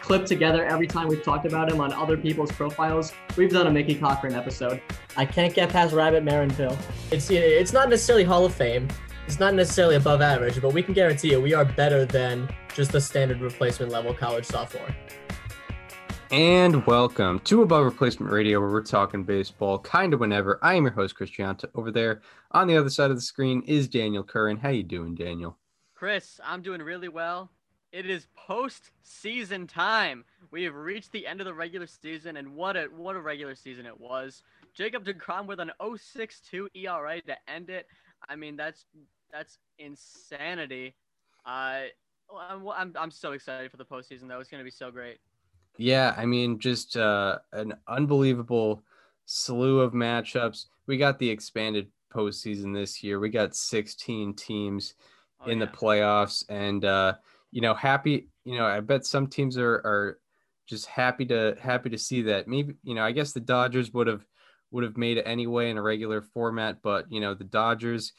clip together every time we've talked about him on other people's profiles, we've done a Mickey Cochrane episode. I can't get past Rabbit Maranville. It's it's not necessarily Hall of Fame. It's not necessarily above average, but we can guarantee you we are better than just the standard replacement level college sophomore. And welcome to Above Replacement Radio, where we're talking baseball kind of whenever. I am your host, Chris Gianta. Over there on the other side of the screen is Daniel Curran. How you doing, Daniel? Chris, I'm doing really well. It is post-season time. We have reached the end of the regular season, and what a what a regular season it was. Jacob DeGrom with an 0.62 ERA to end it. I mean, that's that's insanity. Uh, I'm, I'm, I'm so excited for the postseason, though. It's going to be so great. Yeah, I mean, just uh, an unbelievable slew of matchups. We got the expanded postseason this year. We got 16 teams Oh, in yeah. the playoffs, and uh, you know, happy. You know, I bet some teams are are just happy to happy to see that. Maybe you know, I guess the Dodgers would have would have made it anyway in a regular format, but you know, the Dodgers,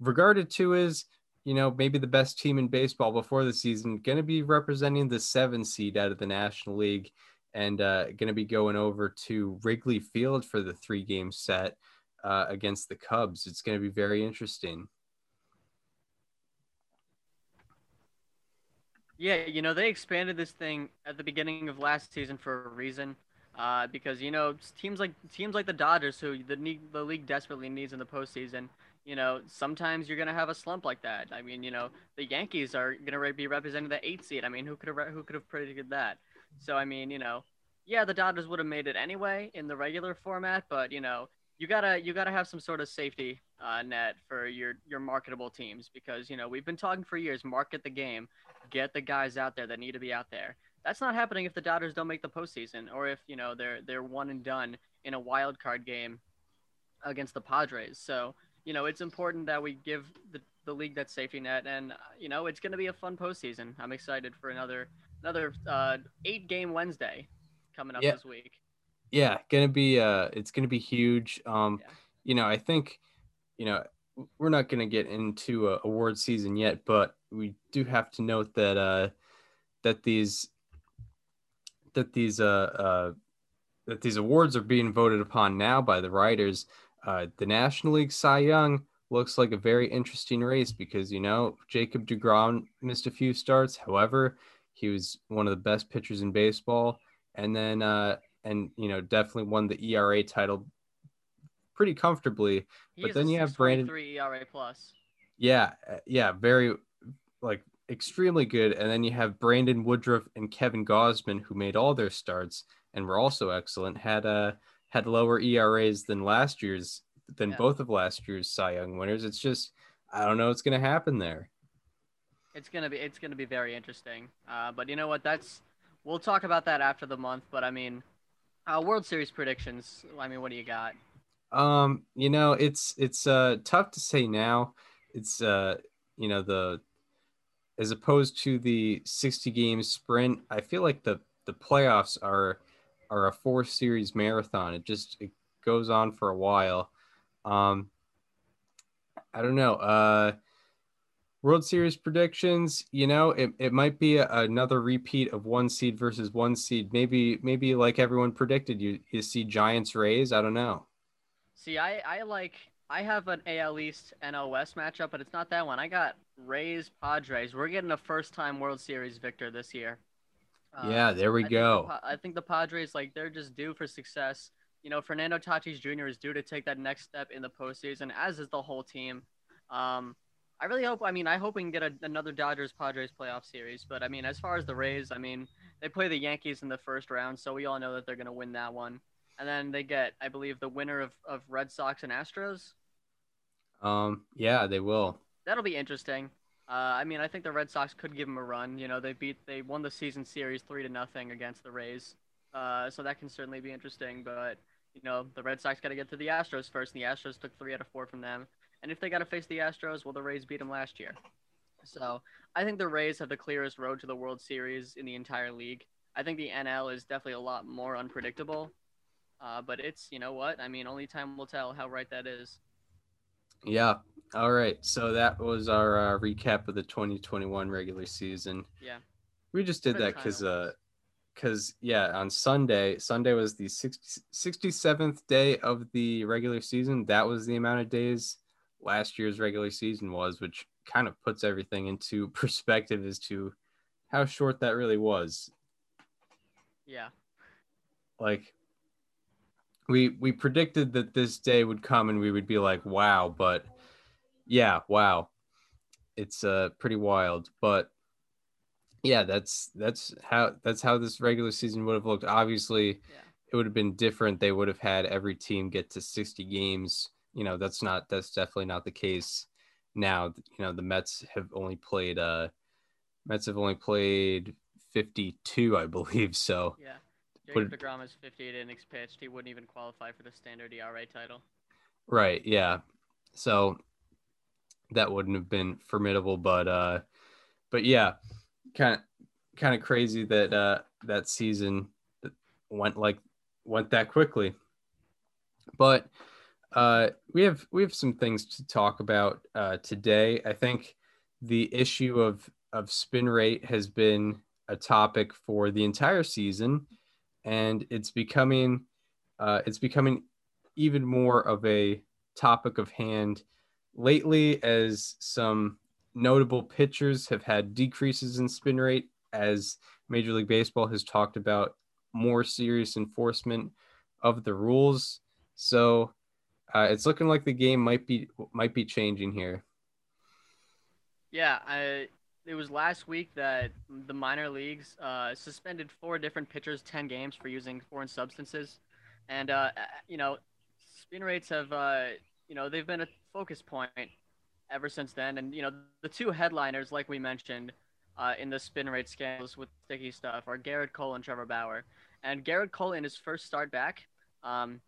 regarded to as you know maybe the best team in baseball before the season, going to be representing the seven seed out of the National League, and uh, going to be going over to Wrigley Field for the three game set uh, against the Cubs. It's going to be very interesting. Yeah, you know, they expanded this thing at the beginning of last season for a reason. Uh, because you know teams like teams like the Dodgers, who the ne- the league desperately needs in the postseason, you know sometimes you're gonna have a slump like that. I mean, you know the Yankees are gonna be representing the eight seed. I mean, who could have who could have predicted that? So I mean, you know, yeah, the Dodgers would have made it anyway in the regular format, but you know you gotta you gotta have some sort of safety uh, net for your your marketable teams because you know we've been talking for years, market the game, get the guys out there that need to be out there that's not happening if the Dodgers don't make the postseason, or if you know they're they're one and done in a wild card game against the Padres. So you know it's important that we give the, the league that safety net, and uh, you know it's going to be a fun postseason. I'm excited for another another uh, eight game Wednesday coming up Yeah. this week. Yeah, gonna be uh, it's gonna be huge. Um, Yeah. you know, I think, you know, we're not gonna get into a award season yet, but we do have to note that uh, that these that these uh, uh that these awards are being voted upon now by the writers. Uh, the National League Cy Young looks like a very interesting race because you know Jacob Degrom missed a few starts. However, he was one of the best pitchers in baseball, and then uh, and you know definitely won the ERA title pretty comfortably. He But then you have Brandon- 6.23 ERA plus. Yeah, yeah, very like extremely good. And then you have Brandon Woodruff and Kevin Gausman who made all their starts and were also excellent. Had uh had lower ERAs than last year's than Yeah. both of last year's Cy Young winners. It's just I don't know what's gonna happen there. It's gonna be it's gonna be very interesting. Uh, but you know what? That's we'll talk about that after the month. But I mean, uh, World Series predictions. I mean, what do you got? Um, you know, it's it's uh tough to say now. It's uh you know the as opposed to the 60 game sprint, I feel like the the playoffs are are a four series marathon. It just it goes on for a while. Um I don't know. Uh World Series predictions, you know, it, it might be a, another repeat of one seed versus one seed. Maybe maybe like everyone predicted, you you see Giants Rays. I don't know. See, I I like I have an AL East NL West matchup, but it's not that one. I got Rays Padres. We're getting a first time World Series victor this year. Uh, Yeah, there we I think the go. I think the Padres like they're just due for success. You know, Fernando Tatis Jr. is due to take that next step in the postseason, as is the whole team. Um, I really hope. I mean, I hope we can get a, another Dodgers Padres playoff series. But I mean, as far as the Rays, I mean, they play the Yankees in the first round, so we all know that they're going to win that one. And then they get, I believe, the winner of, of Red Sox and Astros. Um, yeah, they will. That'll be interesting. Uh, I mean, I think the Red Sox could give them a run. You know, they beat, they won the season series three to nothing against the Rays. Uh, so that can certainly be interesting. But you know, the Red Sox got to get to the Astros first, and the Astros took three out of four from them. And if they got to face the Astros, well, the Rays beat them last year. So I think the Rays have the clearest road to the World Series in the entire league. I think the NL is definitely a lot more unpredictable. Uh, but it's, you know what? I mean, only time will tell how right that is. Yeah. All right. So that was our uh, recap of the 2021 regular season. Yeah. We just did For that because, uh, because yeah, on Sunday, Sunday was the 60, 67th day of the regular season. That was the amount of days last year's regular season was, which kind of puts everything into perspective as to how short that really was. Yeah. like we we predicted that this day would come and we would be like wow but yeah wow. It's uh pretty wild but yeah that's that's how that's how this regular season would have looked. Obviously Yeah. it would have been different. They would have had every team get to 60 games. You know that's not that's definitely not the case now. You know the mets have only played uh mets have only played 52 i believe so Yeah. Put Jacob DeGrom is 58 innings pitched. He wouldn't even qualify for the standard ERA title. Right. Yeah. So that wouldn't have been formidable, but uh, but yeah, kind of kind of crazy that uh that season went like went that quickly. But uh, we have we have some things to talk about uh, today. I think the issue of of spin rate has been a topic for the entire season, and it's becoming uh, it's becoming even more of a topic of hand lately as some notable pitchers have had decreases in spin rate as Major League Baseball has talked about more serious enforcement of the rules. So uh, it's looking like the game might be might be changing here. Yeah, I, it was last week that the minor leagues uh, suspended four different pitchers 10 games for using foreign substances. And, uh, you know, spin rates have, uh, you know, they've been a focus point ever since then. And, you know, the two headliners, like we mentioned uh, in the spin rate scandals with sticky stuff, are Gerrit Cole and Trevor Bauer. And Gerrit Cole, in his first start back, um,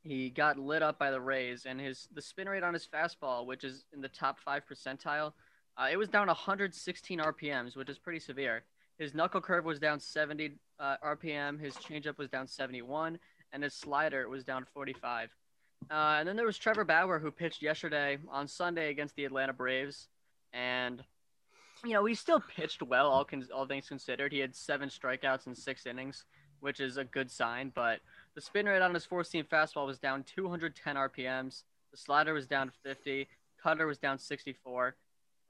he got lit up by the Rays, and his the spin rate on his fastball, which is in the top five percentile, uh, it was down 116 RPMs, which is pretty severe. His knuckle curve was down 70 uh, RPM. His changeup was down 71, and his slider was down 45. Uh, and then there was Trevor Bauer, who pitched yesterday on Sunday against the Atlanta Braves, and you know he still pitched well, all con- all things considered. He had seven strikeouts in six innings, which is a good sign. But the spin rate on his four-seam fastball was down 210 RPMs. The slider was down 50. Cutter was down 64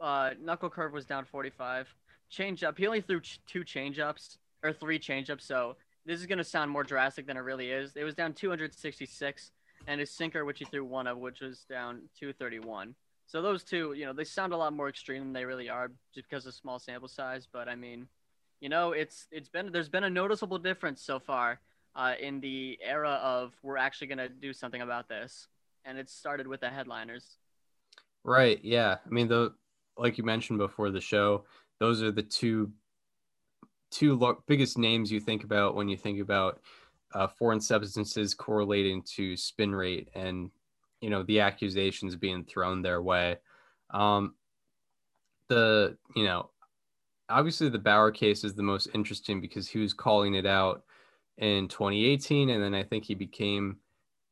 uh, knuckle curve was down 45. Change up, he only threw ch- two change ups or three change ups, so this is going to sound more drastic than it really is. It was down 266, and his sinker, which he threw one of, which was down 231. So those two, you know, they sound a lot more extreme than they really are just because of small sample size. But I mean, you know, it's it's been there's been a noticeable difference so far uh, in the era of we're actually going to do something about this, and it started with the headliners. Right. Yeah. I mean, the like you mentioned before the show, those are the two two lo- biggest names you think about when you think about uh, foreign substances correlating to spin rate and you know the accusations being thrown their way. Um, the you know obviously the Bauer case is the most interesting because he was calling it out in 2018, and then I think he became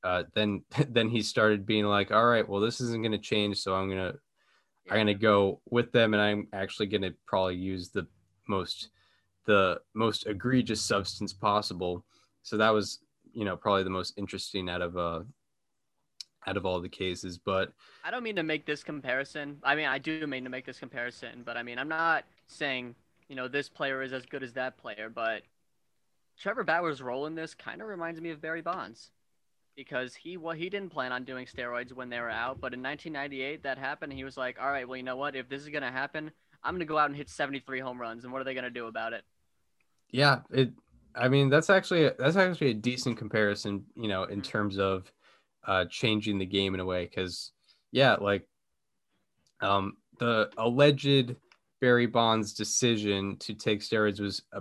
uh, then then he started being like, all right, well this isn't going to change, so I'm gonna I'm gonna go with them, and I'm actually gonna probably use the most the most egregious substance possible. So that was you know probably the most interesting out of uh out of all the cases. But I don't mean to make this comparison. I mean, I do mean to make this comparison, but I mean, I'm not saying, you know, this player is as good as that player, but Trevor Bauer's role in this kind of reminds me of Barry Bonds because he well, he didn't plan on doing steroids when they were out, but in 1998 that happened. He was like, "All right, well, you know what? If this is to happen, I'm to go out and hit 73 home runs, and what are they to do about it?" yeah, it. I mean, that's actually that's actually a decent comparison, you know, in terms of uh, changing the game in a way. Because yeah, like um, the alleged Barry Bonds decision to take steroids was uh,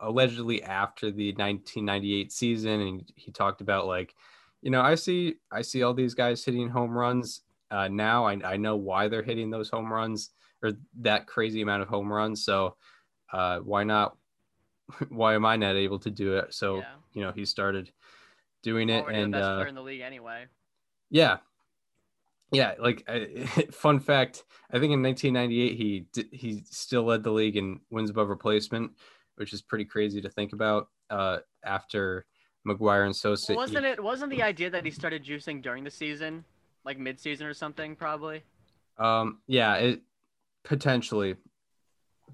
allegedly after the 1998 season, and he talked about like you know, I see I see all these guys hitting home runs uh, now. I I know why they're hitting those home runs or that crazy amount of home runs. So uh, why not? Why am I not able to do it? So Yeah. you know, he started doing it, Already and the best uh, player in the league anyway. yeah, yeah. Like I, fun fact, I think in 1998 he he still led the league in wins above replacement, which is pretty crazy to think about. Uh, after McGwire and Sosa, he- Wasn't it? Wasn't the idea that he started juicing during the season, like mid-season or something? Probably. Um, yeah, it potentially.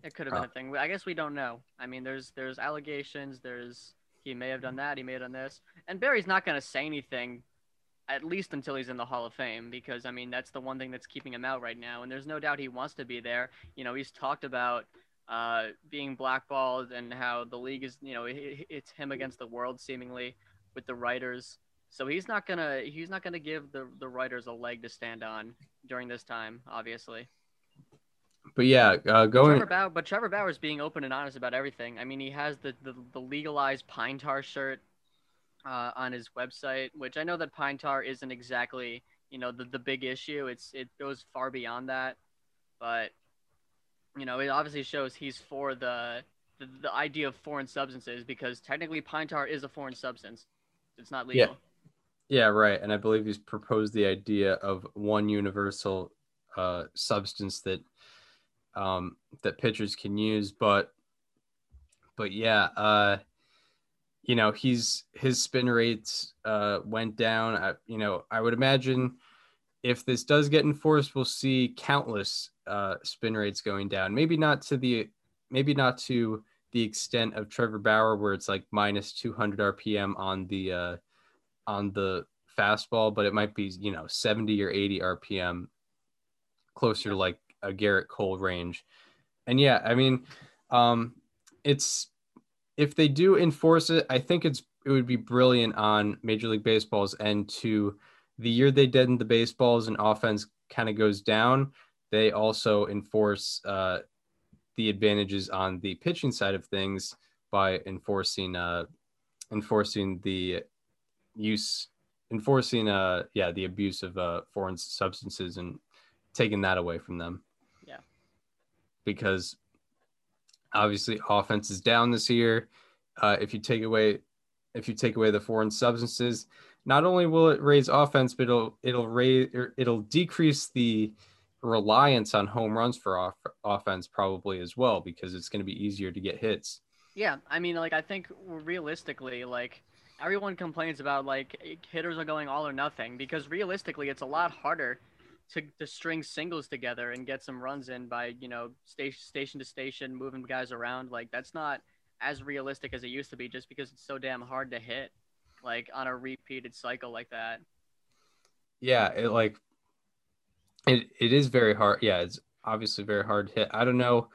It could have been Uh, a thing. I guess we don't know. I mean, there's there's allegations. There's he may have done that. He may have done this. And Barry's not gonna say anything, at least until he's in the Hall of Fame, because I mean that's the one thing that's keeping him out right now. And there's no doubt he wants to be there. You know, he's talked about uh, being blackballed and how the league is. You know, it, it's him against the world seemingly with the writers. So he's not gonna he's not gonna give the the writers a leg to stand on during this time, obviously. But yeah, uh, going. Trevor Bauer, but Trevor Bauer's being open and honest about everything. I mean, he has the the, the legalized pine tar shirt uh, on his website, which I know that pine tar isn't exactly you know the the big issue. It's it goes far beyond that, but you know it obviously shows he's for the the, the idea of foreign substances because technically pine tar is a foreign substance. It's not legal. Yeah, Yeah, right. And I believe he's proposed the idea of one universal uh, substance that um, that pitchers can use. But but yeah, uh, you know, he's his spin rates uh, went down. I, you know, I would imagine if this does get enforced, we'll see countless uh, spin rates going down. Maybe not to the maybe not to the extent of Trevor Bauer, where it's like minus 200 RPM on the uh, on the fastball, but it might be you know 70 or 80 RPM, closer to like a Gerrit Cole range. And yeah, I mean, um, it's if they do enforce it, I think it's it would be brilliant on Major League Baseball's end to the year they deadened the baseballs and offense kind of goes down. They also enforce uh, the advantages on the pitching side of things by enforcing uh, enforcing the use enforcing uh yeah the abuse of uh foreign substances and taking that away from them Yeah. because obviously offense is down this year uh if you take away if you take away the foreign substances not only will it raise offense but it'll it'll raise or it'll decrease the reliance on home runs for off- offense probably as well because it's going to be easier to get hits Yeah, I mean, like I think realistically, like everyone complains about like hitters are going all or nothing because realistically, it's a lot harder to to string singles together and get some runs in by you know station station to station, moving guys around. Like that's not as realistic as it used to be, just because it's so damn hard to hit, like on a repeated cycle like that. yeah it like it it is very hard. Yeah it's obviously very hard to hit. I don't know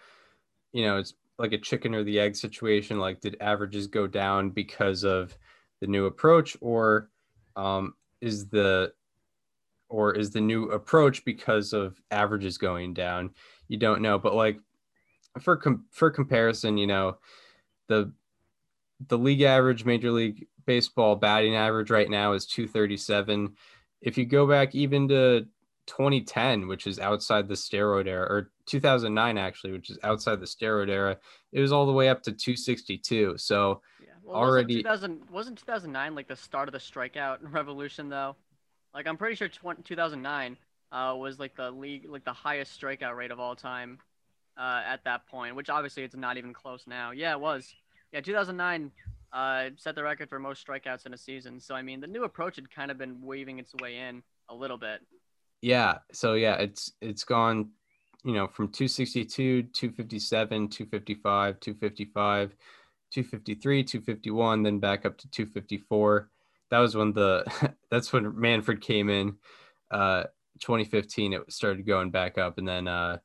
you know it's like a chicken or the egg situation like did averages go down because of the new approach or um is the or is the new approach because of averages going down? You don't know but like for com- for comparison you know the the league average major league baseball batting average right now is 237 if you go back even to 2010 which is outside the steroid era or 2009 actually which is outside the steroid era it was all the way up to 262 so Yeah. Well, Already- wasn't 2000 wasn't 2009 like the start of the strikeout revolution though? Like I'm pretty sure tw- 2009 uh, was like the league like the highest strikeout rate of all time uh, at that point, which obviously it's not even close now. Yeah, it was. Yeah, 2009 uh, set the record for most strikeouts in a season. So I mean, the new approach had kind of been weaving its way in a little bit. Yeah so yeah it's it's gone you know from 262 257 255 255 253 251 then back up to 254 that was when the that's when manfred came in uh 2015 it started going back up and then uh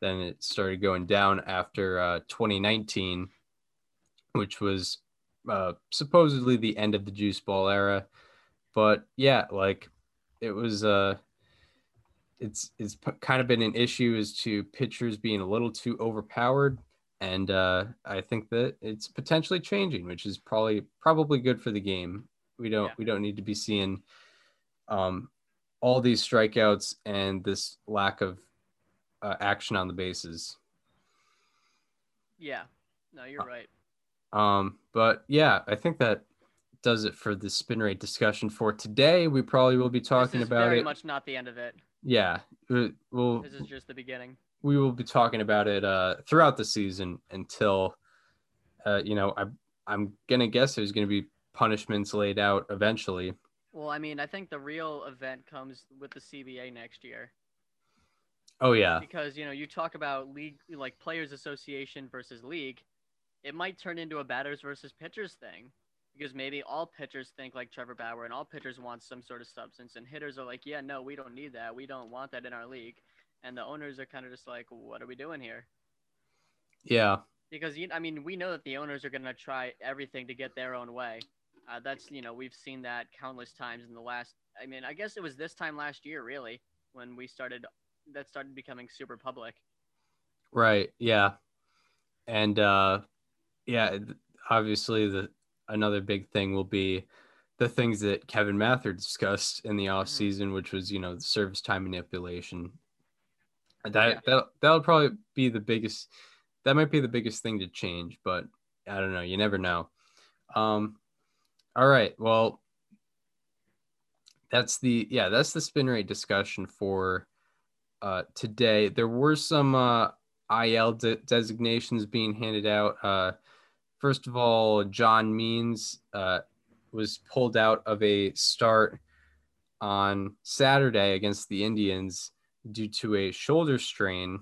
then it started going down after uh 2019 which was uh supposedly the end of the juice ball era. But yeah like it was uh it's it's kind of been an issue as to pitchers being a little too overpowered and uh, I think that it's potentially changing, which is probably probably good for the game. We don't Yeah. we don't need to be seeing um all these strikeouts and this lack of uh, action on the bases. Yeah. No, you're right. Um, but yeah, I think that does it for the spin rate discussion for today. We probably will be talking about very it. much not the end of it. Yeah, we- we'll This is just the beginning. we will be talking about it uh, throughout the season until, uh, you know, I I'm gonna guess there's gonna be punishments laid out eventually. Well, I mean, I think the real event comes with the CBA next year Oh yeah, because you know you talk about league like players association versus league, it might turn into a batters versus pitchers thing because maybe all pitchers think like Trevor Bauer and all pitchers want some sort of substance and hitters are like, yeah, no, we don't need that, we don't want that in our league, and the owners are kind of just like, what are we doing here? yeah, because you, I mean, we know that the owners are going to try everything to get their own way. Uh, that's you know we've seen that countless times in the last. I mean, I guess it was this time last year, really, when we started. That started becoming super public. right, yeah, and uh, yeah, obviously the another big thing will be the things that Kevin Mather discussed in the off season, which was you know service time manipulation. That Yeah. that that'll probably be the biggest. That might be the biggest thing to change, but I don't know. You never know. Um, all right. Well, that's the yeah. That's the spin rate discussion for uh, today. There were some uh, IL de- designations being handed out. Uh, first of all, John Means uh, was pulled out of a start on Saturday against the Indians due to a shoulder strain.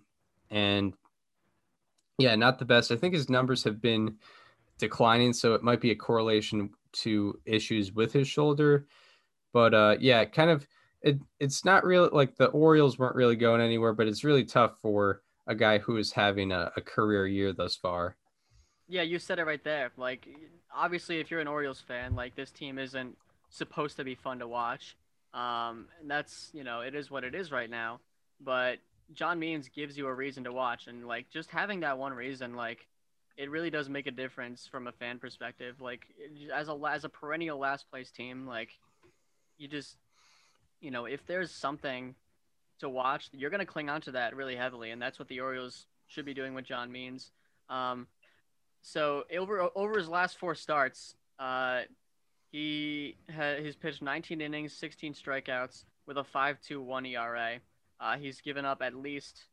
And yeah, not the best. I think his numbers have been declining, so it might be a correlation to issues with his shoulder. But uh, yeah, kind of it, it's not real like the Orioles weren't really going anywhere, but it's really tough for a guy who is having a, a career year thus far. Yeah, you said it right there. Like, obviously, if you're an Orioles fan, like this team isn't supposed to be fun to watch. Um, and that's you know it is what it is right now. But John Means gives you a reason to watch, and like just having that one reason, like it really does make a difference from a fan perspective. Like as a as a perennial last place team, like you just you know if there's something to watch, you're gonna cling on to that really heavily, and that's what the Orioles should be doing with John Means. Um, so over over his last four starts, uh, he ha- he's pitched 19 innings, 16 strikeouts with a 5.21 ERA. Uh, he's given up at least,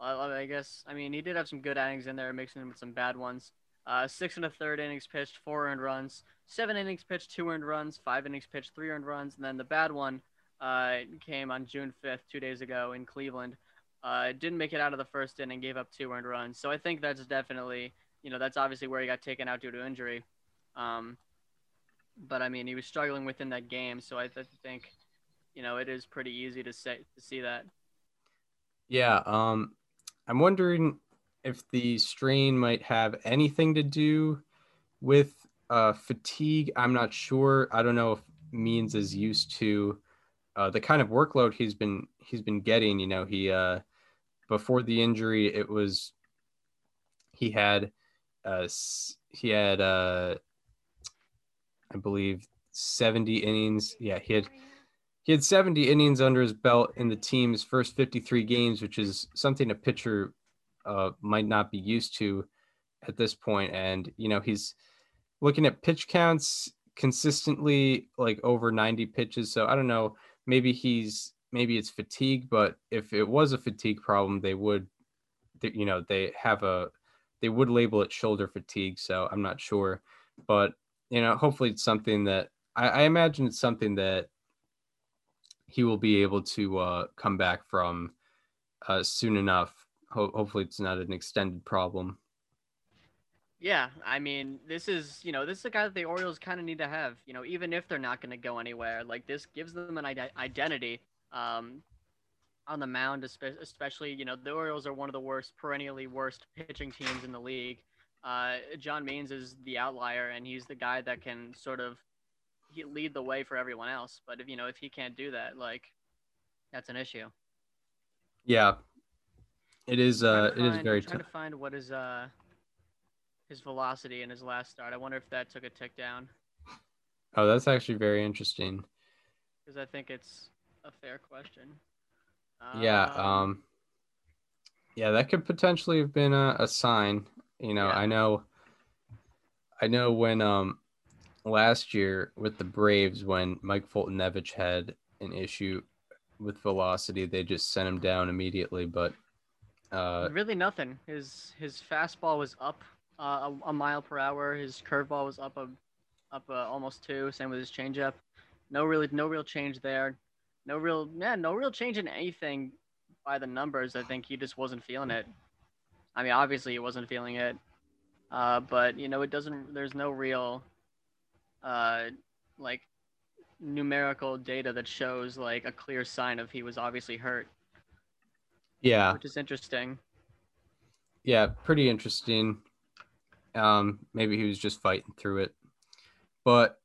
uh, I guess, I mean, he did have some good innings in there, mixing in with some bad ones. Uh, six and a third innings pitched, four earned runs. Seven innings pitched, two earned runs. Five innings pitched, three earned runs. And then the bad one uh, came on June 5th, two days ago in Cleveland. Uh, didn't make it out of the first inning, gave up two earned runs. So I think that's definitely, you know, that's obviously where he got taken out due to injury. Um, but I mean, he was struggling within that game, so I th- think, you know, it is pretty easy to say to see that. Yeah, um, I'm wondering if the strain might have anything to do with uh, fatigue. I'm not sure. I don't know if Means is used to uh, the kind of workload he's been he's been getting. You know, he uh, before the injury, it was he had uh, he had uh, I believe 70 innings. Yeah, he had he had 70 innings under his belt in the team's first 53 games, which is something a pitcher uh, might not be used to at this point. And, you know, he's looking at pitch counts consistently like over 90 pitches. So I don't know, maybe he's, maybe it's fatigue, but if it was a fatigue problem, they would, you know, they have a, they would label it shoulder fatigue. So I'm not sure, but, you know, hopefully it's something that I, I imagine it's something that he will be able to uh, come back from uh, soon enough. Ho- hopefully, it's not an extended problem. Yeah, I mean, this is you know this is a guy that the Orioles kind of need to have. You know, even if they're not going to go anywhere, like this gives them an ide- identity um, on the mound. Especially, you know, the Orioles are one of the worst, perennially worst pitching teams in the league. Uh, John Means is the outlier, and he's the guy that can sort of lead the way for everyone else. But if you know if he can't do that, like that's an issue. Yeah, it is. Uh, to it is very I'm trying tough. to find what is uh his velocity in his last start. I wonder if that took a tick down. Oh, that's actually very interesting. Because I think it's a fair question. Yeah. Um. Yeah, that could potentially have been a, a sign. You know, Yeah. I know. I know when um last year with the Braves when Mike Foltynewicz had an issue with velocity, they just sent him down immediately. But uh, really nothing. His his fastball was up uh, a, a mile per hour. His curveball was up a up uh, almost two. Same with his changeup. No really no real change there. No real yeah no real change in anything by the numbers. I think he just wasn't feeling it. I mean obviously he wasn't feeling it. Uh, but you know it doesn't. There's no real uh, like numerical data that shows like a clear sign of he was obviously hurt, yeah, which is interesting. yeah, pretty interesting. Um, maybe he was just fighting through it, but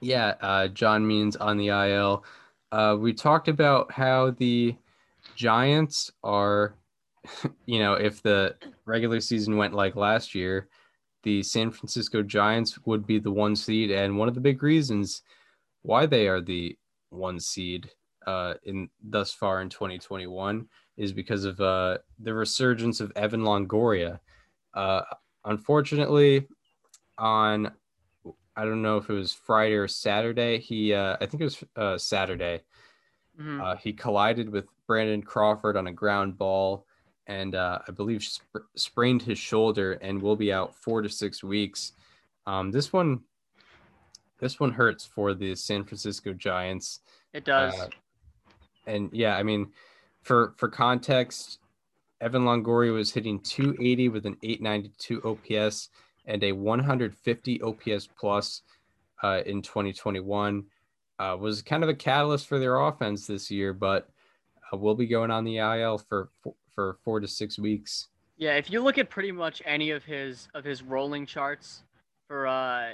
yeah, uh, John Means on the IL. Uh, we talked about how the Giants are, you know, if the regular season went like last year, the San Francisco Giants would be the one seed, and one of the big reasons why they are the one seed uh, in thus far in 2021 is because of uh, the resurgence of Evan Longoria. Uh, unfortunately, on I don't know if it was Friday or Saturday, he uh, I think it was uh, Saturday. Mhm. Uh, he collided with Brandon Crawford on a ground ball, and uh, I believe sp- sprained his shoulder and will be out four to six weeks. Um, this one, this one hurts for the San Francisco Giants. It does. Uh, and yeah, I mean, for for context, Evan Longoria was hitting 280 with an 892 OPS and a 150 OPS plus uh, in 2021. Uh, was kind of a catalyst for their offense this year, but uh, will be going on the IL for for four to six weeks. Yeah, if you look at pretty much any of his of his rolling charts for uh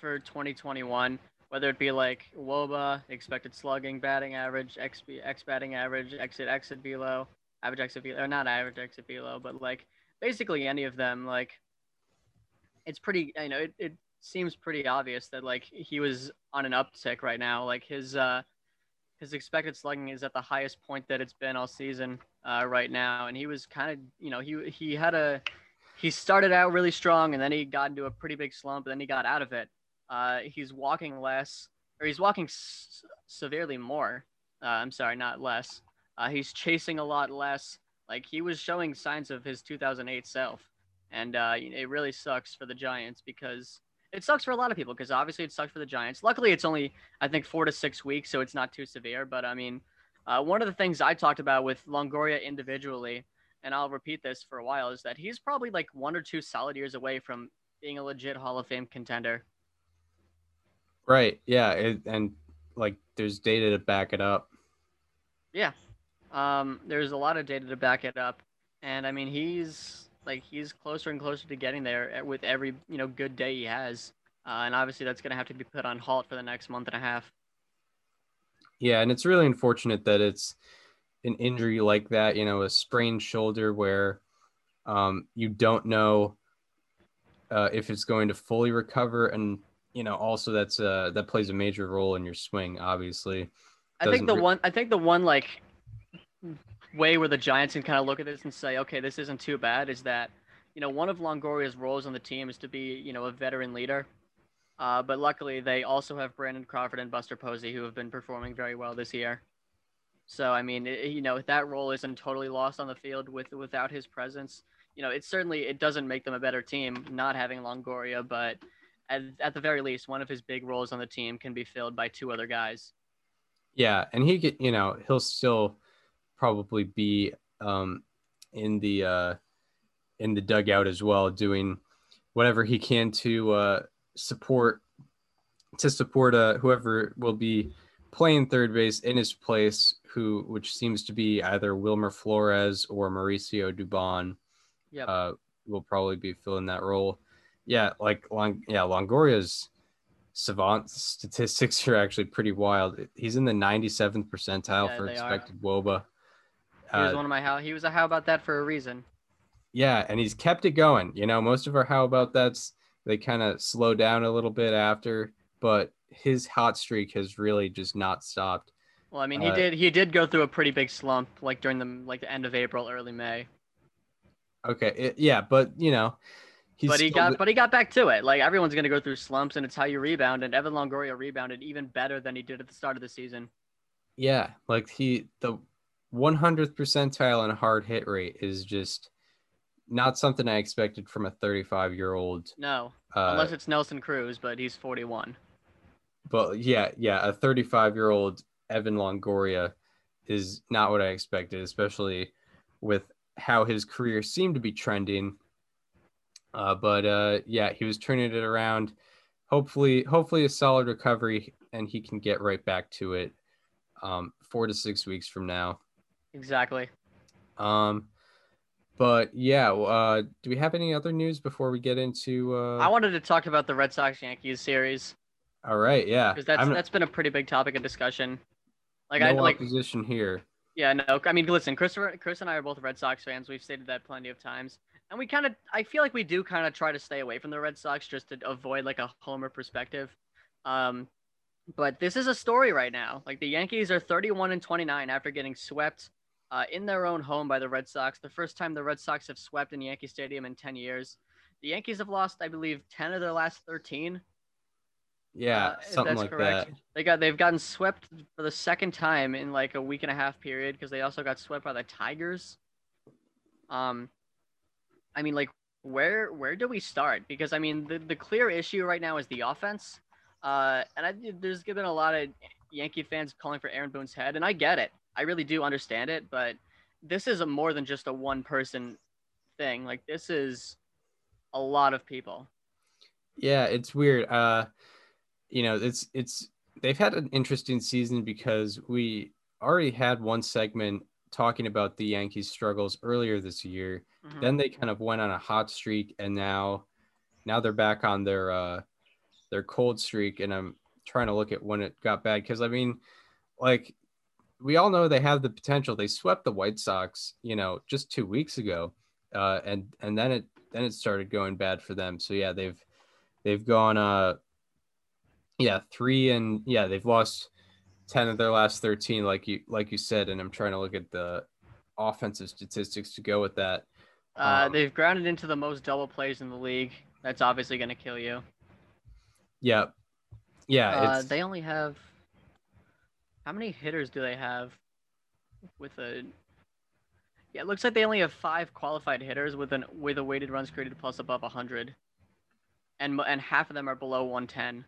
for 2021, whether it be like WOBA, expected slugging, batting average, XB, X batting average, exit exit below, average exit below, or not average exit below, but like basically any of them, like it's pretty, you know, it, it seems pretty obvious that like he was on an uptick right now. Like his uh his expected slugging is at the highest point that it's been all season uh, right now, and he was kind of, you know, he he had a he started out really strong, and then he got into a pretty big slump, and then he got out of it. Uh, he's walking less, or he's walking s- severely more. Uh, I'm sorry, not less. Uh, he's chasing a lot less. Like he was showing signs of his 2008 self, and uh, it really sucks for the Giants because it sucks for a lot of people because obviously it sucks for the Giants. Luckily, it's only I think four to six weeks, so it's not too severe. But I mean, uh, one of the things I talked about with Longoria individually, and I'll repeat this for a while, is that he's probably like one or two solid years away from being a legit Hall of Fame contender. Right. Yeah. It, and like, there's data to back it up. Yeah, um, there's a lot of data to back it up, and I mean he's like he's closer and closer to getting there with every you know good day he has, uh, and obviously that's gonna have to be put on halt for the next month and a half. Yeah, and it's really unfortunate that it's an injury like that, you know, a sprained shoulder where um, you don't know uh, if it's going to fully recover, and you know, also that's uh, that plays a major role in your swing, obviously. I think the re- one I think the one like way where the Giants can kind of look at this and say, okay, this isn't too bad, is that you know one of Longoria's roles on the team is to be you know a veteran leader, uh, but luckily they also have Brandon Crawford and Buster Posey who have been performing very well this year. So I mean, it, you know, that role isn't totally lost on the field with without his presence. You know, it certainly it doesn't make them a better team not having Longoria, but at, at the very least, one of his big roles on the team can be filled by two other guys. Yeah, and he you know, he'll still probably be um, in the uh, in the dugout as well, doing whatever he can to uh, support to support uh, whoever will be playing third base in his place, who which seems to be either Wilmer Flores or Mauricio Dubon. Yep. Uh, will probably be filling that role. Yeah, like Long, yeah, Longoria's savant statistics are actually pretty wild. He's in the 97th percentile Yeah, for they are. expected WOBA. He was Uh, one of my how he was a how about that for a reason. yeah, and he's kept it going. You know, most of our how about that's they kind of slow down a little bit after, but his hot streak has really just not stopped. Well, I mean, he Uh, did he did go through a pretty big slump like during the like the end of April, early May. Okay, it- yeah, but you know, he's but he got but he got back to it. Like everyone's gonna go through slumps, and it's how you rebound. And Evan Longoria rebounded even better than he did at the start of the season. Yeah, like he the 100th percentile in hard hit rate is just not something I expected from a 35 year old. No, Uh, unless it's Nelson Cruz, but he's 41. but yeah, yeah, a 35 year old Evan Longoria is not what I expected, especially with how his career seemed to be trending. Uh, but uh, yeah, he was turning it around. Hopefully, hopefully a solid recovery, and he can get right back to it um, four to six weeks from now. Exactly. Um, but yeah, uh, do we have any other news before we get into? Uh, I wanted to talk about the Red Sox Yankees series all right, yeah, because that's I'm- that's been a pretty big topic of discussion. Like no I like position here. Yeah, no. I mean, listen, Chris, Chris and I are both Red Sox fans. We've stated that plenty of times, and we kind of, I feel like we do kind of try to stay away from the Red Sox just to avoid like a homer perspective. Um, but this is a story right now. Like the Yankees are 31 and 29 after getting swept uh, in their own home by the Red Sox. The first time the Red Sox have swept in Yankee Stadium in 10 years. The Yankees have lost, I believe, 10 of their last 13. Yeah, Uh, something that's like correct. that. They got they've gotten swept for the second time in like a week and a half period because they also got swept by the Tigers. Um, I mean, like where where do we start? Because I mean, the the clear issue right now is the offense. Uh, and I, there's been a lot of Yankee fans calling for Aaron Boone's head, and I get it. I really do understand it, but this is a more than just a one person thing. Like this is a lot of people. Yeah, it's weird. Uh, you know, it's it's they've had an interesting season because we already had one segment talking about the Yankees' struggles earlier this year. Mhm. Then they kind of went on a hot streak, and now now they're back on their uh their cold streak. And I'm trying to look at when it got bad because I mean, like we all know they have the potential. They swept the White Sox, you know, just two weeks ago, uh, and and then it then it started going bad for them. So yeah, they've they've gone uh yeah three and yeah they've lost 10 of their last 13 like you like you said and i'm trying to look at the offensive statistics to go with that Uh, Um, they've grounded into the most double plays in the league. That's obviously going to kill you. yeah yeah Uh, they only have. How many hitters do they have? With a. Yeah, it looks like they only have five qualified hitters with an with a weighted runs created plus above 100, and and half of them are below 110,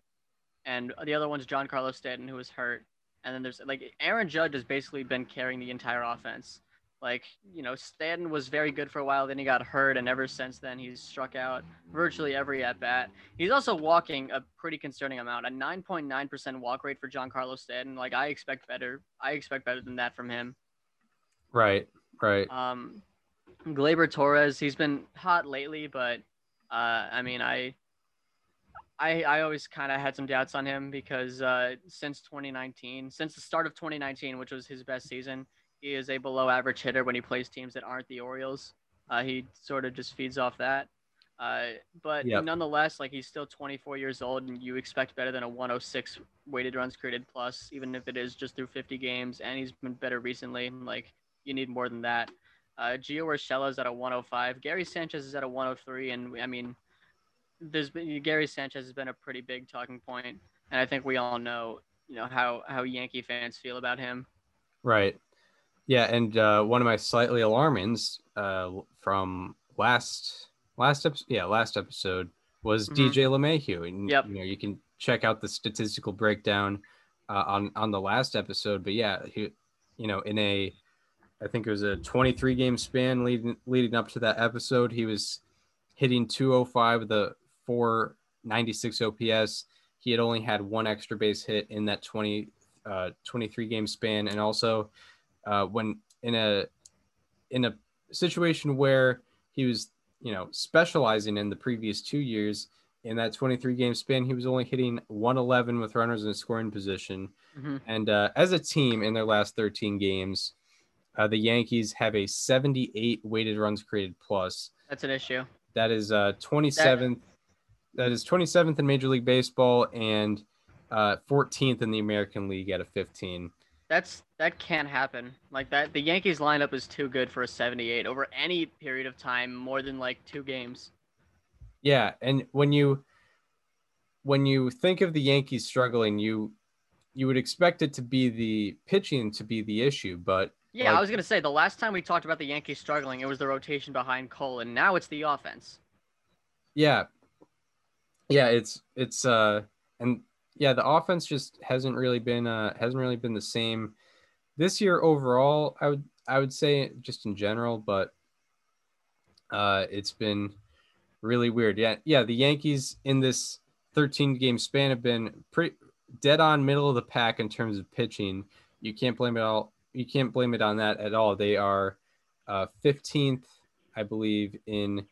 and the other one's Giancarlo Stanton who was hurt, and then there's like Aaron Judge has basically been carrying the entire offense. Like, you know, Stanton was very good for a while, then he got hurt, and ever since then he's struck out virtually every at bat. He's also walking a pretty concerning amount, a 9.9% walk rate for Giancarlo Stanton. Like, I expect better. I expect better than that from him. right right Um, Gleyber Torres, he's been hot lately, but uh, I mean, I, I, I always kind of had some doubts on him because uh, since 2019, since the start of 2019, which was his best season, he is a below average hitter when he plays teams that aren't the Orioles. Uh, he sort of just feeds off that. Uh, but Yep. nonetheless, like he's still 24 years old, and you expect better than a 106 weighted runs created plus, even if it is just through 50 games. And he's been better recently. Like you need more than that. Uh, Gio Urshela is at a 105. Gary Sanchez is at a 103, and I mean, there's been Gary Sanchez has been a pretty big talking point, and I think we all know, you know, how how Yankee fans feel about him. right yeah and uh one of my slightly alarmings uh from last last episode yeah last episode was Mhm. DJ LeMahieu and Yep. you know you can check out the statistical breakdown uh, on on the last episode but yeah he you know in a i think it was a 23 game span leading leading up to that episode he was hitting 205 with a 496 ops he had only had one extra base hit in that 20 uh 23 game span and also uh when in a in a situation where he was you know specializing in the previous two years in that 23 game span he was only hitting 111 with runners in scoring position Mhm. and uh, as a team in their last 13 games uh, the yankees have a 78 weighted runs created plus That's an issue. that is uh 27th that is 27th in Major League Baseball and uh, 14th in the American League at a 15. That's that can't happen. Like that, the Yankees lineup is too good for a 78 over any period of time, more than like two games. Yeah, and when you when you think of the Yankees struggling, you you would expect it to be the pitching to be the issue, but Yeah, I was gonna say the last time we talked about the Yankees struggling, it was the rotation behind Cole, and now it's the offense. yeah, yeah, it's it's uh and yeah, the offense just hasn't really been uh hasn't really been the same this year overall. I would I would say just in general, but uh it's been really weird. Yeah, yeah, the Yankees in this 13 game span have been pretty dead on middle of the pack in terms of pitching. You can't blame it all. You can't blame it on that at all. They are uh, 15th, I believe, in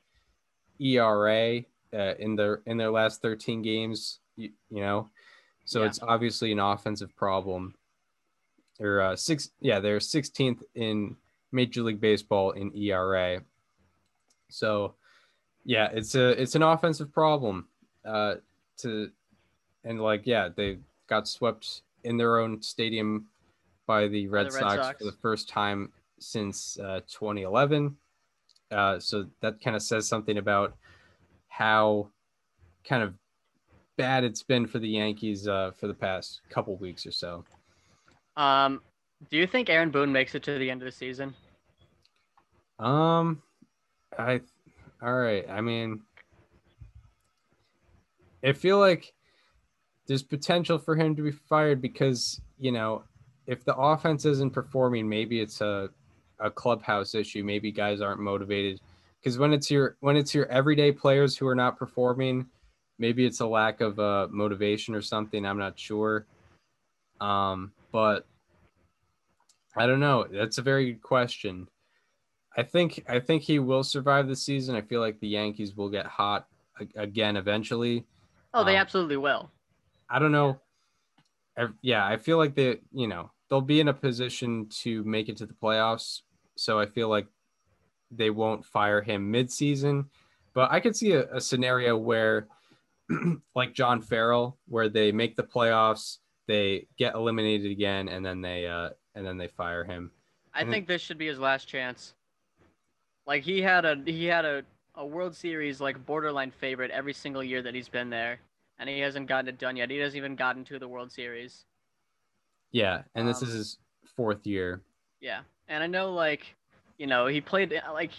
ERA uh, in their in their last 13 games. You, you know, so Yeah. it's obviously an offensive problem. Or uh, six, yeah, they're 16th in Major League Baseball in ERA. So, yeah, it's a it's an offensive problem. Uh, to and like yeah, they got swept in their own stadium by the Red, the Red Sox, Sox. for the first time since uh, 2011. Uh, so that kind of says something about how kind of bad it's been for the Yankees uh, for the past couple weeks or so. Um, do you think Aaron Boone makes it to the end of the season? Um, I, all right. I mean, I feel like there's potential for him to be fired because you know if the offense isn't performing, maybe it's a a clubhouse issue. Maybe guys aren't motivated because when it's your when it's your everyday players who are not performing, maybe it's a lack of uh, motivation or something. I'm not sure. Um, but I don't know. That's a very good question. I think I think he will survive the season. I feel like the Yankees will get hot again eventually. Oh, they Um, absolutely will. I don't know. I, yeah, I feel like they, you know, they'll be in a position to make it to the playoffs. So I feel like they won't fire him mid-season. But I could see a, a scenario where, like John Farrell, where they make the playoffs, they get eliminated again, and then they uh, and then they fire him. I and- think this should be his last chance. Like he had a he had a, a World Series like borderline favorite every single year that he's been there, and he hasn't gotten it done yet. He hasn't even gotten to the World Series. Yeah, and this Um, is his fourth year. Yeah, and I know like, you know, he played like.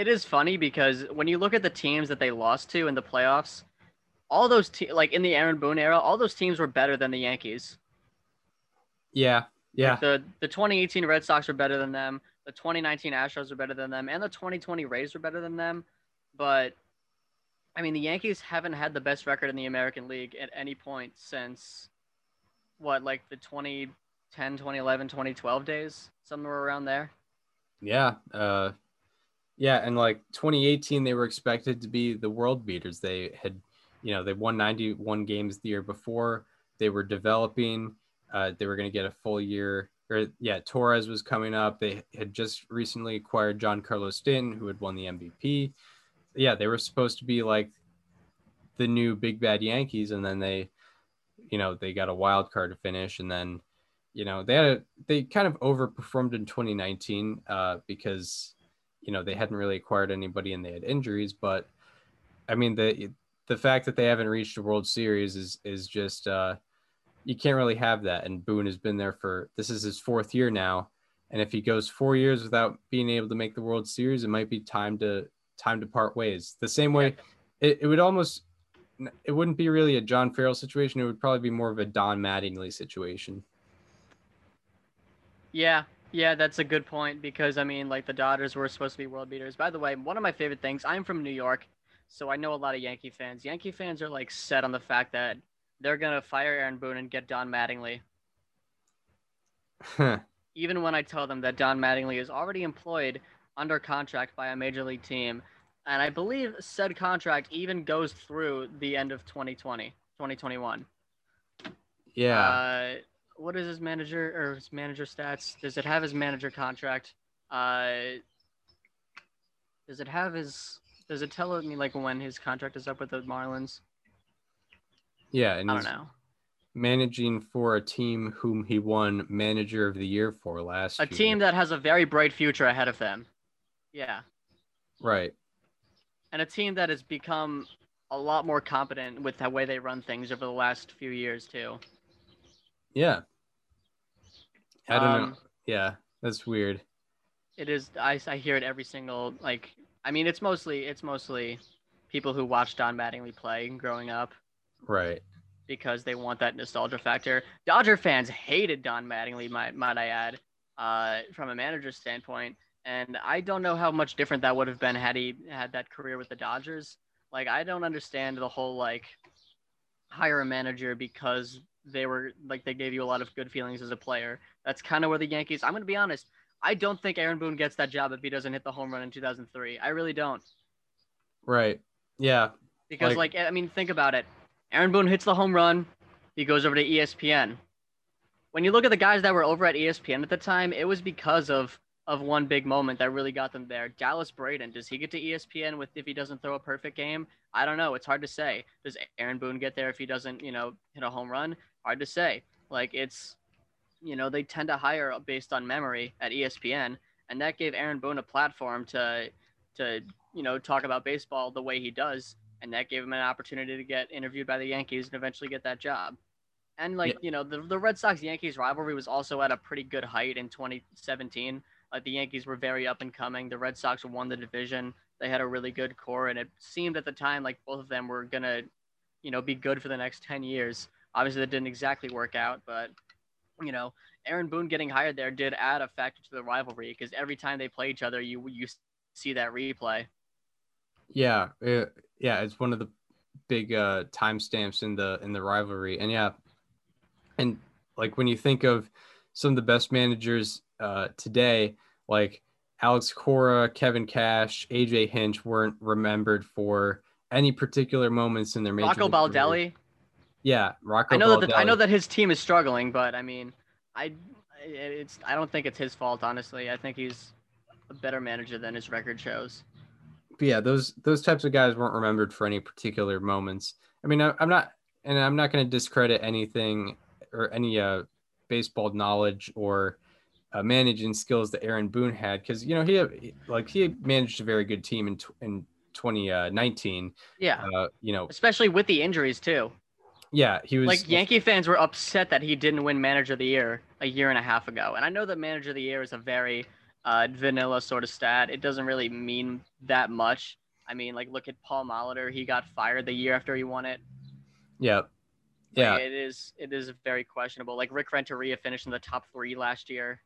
It is funny because when you look at the teams that they lost to in the playoffs, all those te- like in the Aaron Boone era, all those teams were better than the Yankees. Yeah, yeah, The the 2018 Red Sox were better than them. The 2019 Astros were better than them, and the 2020 Rays were better than them. But I mean, the Yankees haven't had the best record in the American League at any point since what, like the 2010, 2011, 2012 days, somewhere around there. Yeah. Uh, yeah. And like 2018, they were expected to be the world beaters. They had, you know, they won 91 games the year before. They were developing. Uh, they were going to get a full year. Or yeah, Torres was coming up. They had just recently acquired Giancarlo Stanton, who had won the MVP. Yeah, they were supposed to be like the new big bad Yankees, and then they, you know, they got a wild card to finish, and then you know they had a, they kind of overperformed in 2019 uh, because you know they hadn't really acquired anybody and they had injuries but i mean the the fact that they haven't reached a world series is is just uh, you can't really have that and boone has been there for this is his fourth year now and if he goes four years without being able to make the world series it might be time to time to part ways. The same way it, it would almost it wouldn't be really a john farrell situation it would probably be more of a don mattingly situation. Yeah, yeah, that's a good point because I mean, like the Dodgers were supposed to be world beaters. By the way, one of my favorite things, I'm from New York, so I know a lot of Yankee fans. Yankee fans are like set on the fact that they're gonna fire Aaron Boone and get Don Mattingly. Even when I tell them that Don Mattingly is already employed under contract by a major league team, and I believe said contract even goes through the end of 2020, 2021. yeah Uh, what is his manager or his manager stats? Does it have his manager contract? Uh, does it have his Does it tell me like when his contract is up with the Marlins? Yeah, and I don't know. managing for a team whom he won Manager of the Year for last A year. team that has a very bright future ahead of them. Yeah. right. and a team that has become a lot more competent with the way they run things over the last few years too. Yeah. I don't know. Um, Yeah, that's weird. It is. I, I hear it every single like. I mean, it's mostly it's mostly people who watched Don Mattingly play growing up Right. because they want that nostalgia factor. Dodger fans hated Don Mattingly, might might I add, uh, from a manager standpoint. And I don't know how much different that would have been had he had that career with the Dodgers. Like, I don't understand the whole like hire a manager because they were like they gave you a lot of good feelings as a player. That's kind of where the Yankees. I'm gonna be honest. I don't think Aaron Boone gets that job if he doesn't hit the home run in 2003. I really don't. Right. Yeah. Because, Like- like, I mean, think about it. Aaron Boone hits the home run. He goes over to ESPN. When you look at the guys that were over at ESPN at the time, it was because of of one big moment that really got them there. Dallas Braden, does he get to ESPN with if he doesn't throw a perfect game? I don't know. It's hard to say. Does Aaron Boone get there if he doesn't, you know, hit a home run? Hard to say. Like it's, you know, they tend to hire based on memory at ESPN, and that gave Aaron Boone a platform to, to you know, talk about baseball the way he does and that gave him an opportunity to get interviewed by the Yankees and eventually get that job. And like you know, the the Red Sox Yankees rivalry was also at a pretty good height in 2017. Like the Yankees were very up and coming. The Red Sox won the division. They had a really good core, and it seemed at the time like both of them were gonna, you know, be good for the next 10 years. Obviously, that didn't exactly work out, but you know, Aaron Boone getting hired there did add a factor to the rivalry because every time they play each other, you you see that replay. Yeah. It, yeah. It's one of the big uh, timestamps in the in the rivalry, and yeah, and like when you think of some of the best managers uh, today, like Alex Cora, Kevin Cash, AJ Hinch, weren't remembered for any particular moments in their major Rocco league career. Baldelli. Yeah, Rocco. I know that the, I know that his team is struggling, but I mean, I it's I don't think it's his fault honestly. I think he's a better manager than his record shows. But yeah, those those types of guys weren't remembered for any particular moments. I mean, I, I'm not, and I'm not going to discredit anything or any uh, baseball knowledge or uh, managing skills that Aaron Boone had, because you know he like he managed a very good team in in 2019. Yeah, Uh, you know, especially with the injuries too. Yeah, he was Like Yankee fans were upset that he didn't win Manager of the Year a year and a half ago, and I know that Manager of the Year is a very uh, vanilla sort of stat. It doesn't really mean that much. I mean, like look at Paul Molitor. He got fired the year after he won it. yeah, Like, yeah, it is it is very questionable. Like Rick Renteria finished in the top three last year.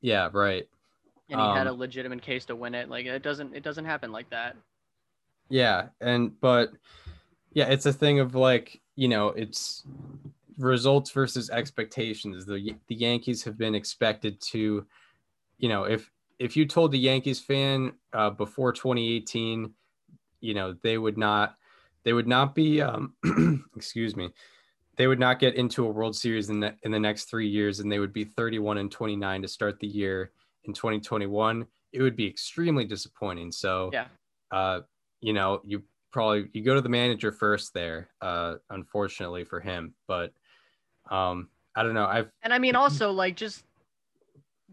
yeah, right. and he had a Um, legitimate case to win it. Like it doesn't it doesn't happen like that. Yeah, and but yeah, it's a thing of like you know, it's results versus expectations. The the Yankees have been expected to, you know, if if you told the Yankees fan uh, before 2018, you know, they would not they would not be um, excuse me, they would not get into a World Series in the in the next three years, and they would be 31 and 29 to start the year in 2021. It would be extremely disappointing. So Yeah. uh, you know, you probably you go to the manager first there, uh, unfortunately for him. But um, I don't know. I've And I mean also like just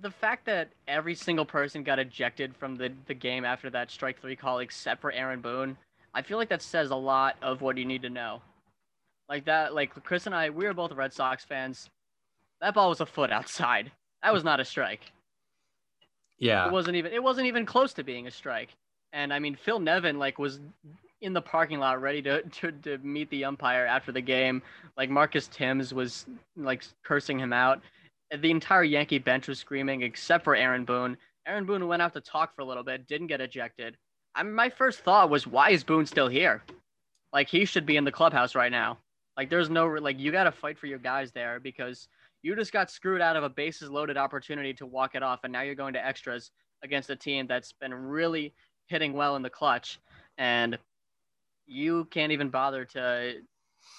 the fact that every single person got ejected from the, the game after that strike three call except for Aaron Boone, I feel like that says a lot of what you need to know. Like that like Chris and I, we were both Red Sox fans. That ball was a foot outside. That was not a strike. yeah, It wasn't even it wasn't even close to being a strike. And I mean Phil Nevin like was in the parking lot ready to, to, to meet the umpire after the game. Like Marcus Thames was like cursing him out. The entire Yankee bench was screaming except for Aaron Boone. Aaron Boone went out to talk for a little bit, didn't get ejected. I mean, my first thought was, why is Boone still here? Like he should be in the clubhouse right now. Like there's no like you got to fight for your guys there because you just got screwed out of a bases loaded opportunity to walk it off, and now you're going to extras against a team that's been really hitting well in the clutch, and you can't even bother to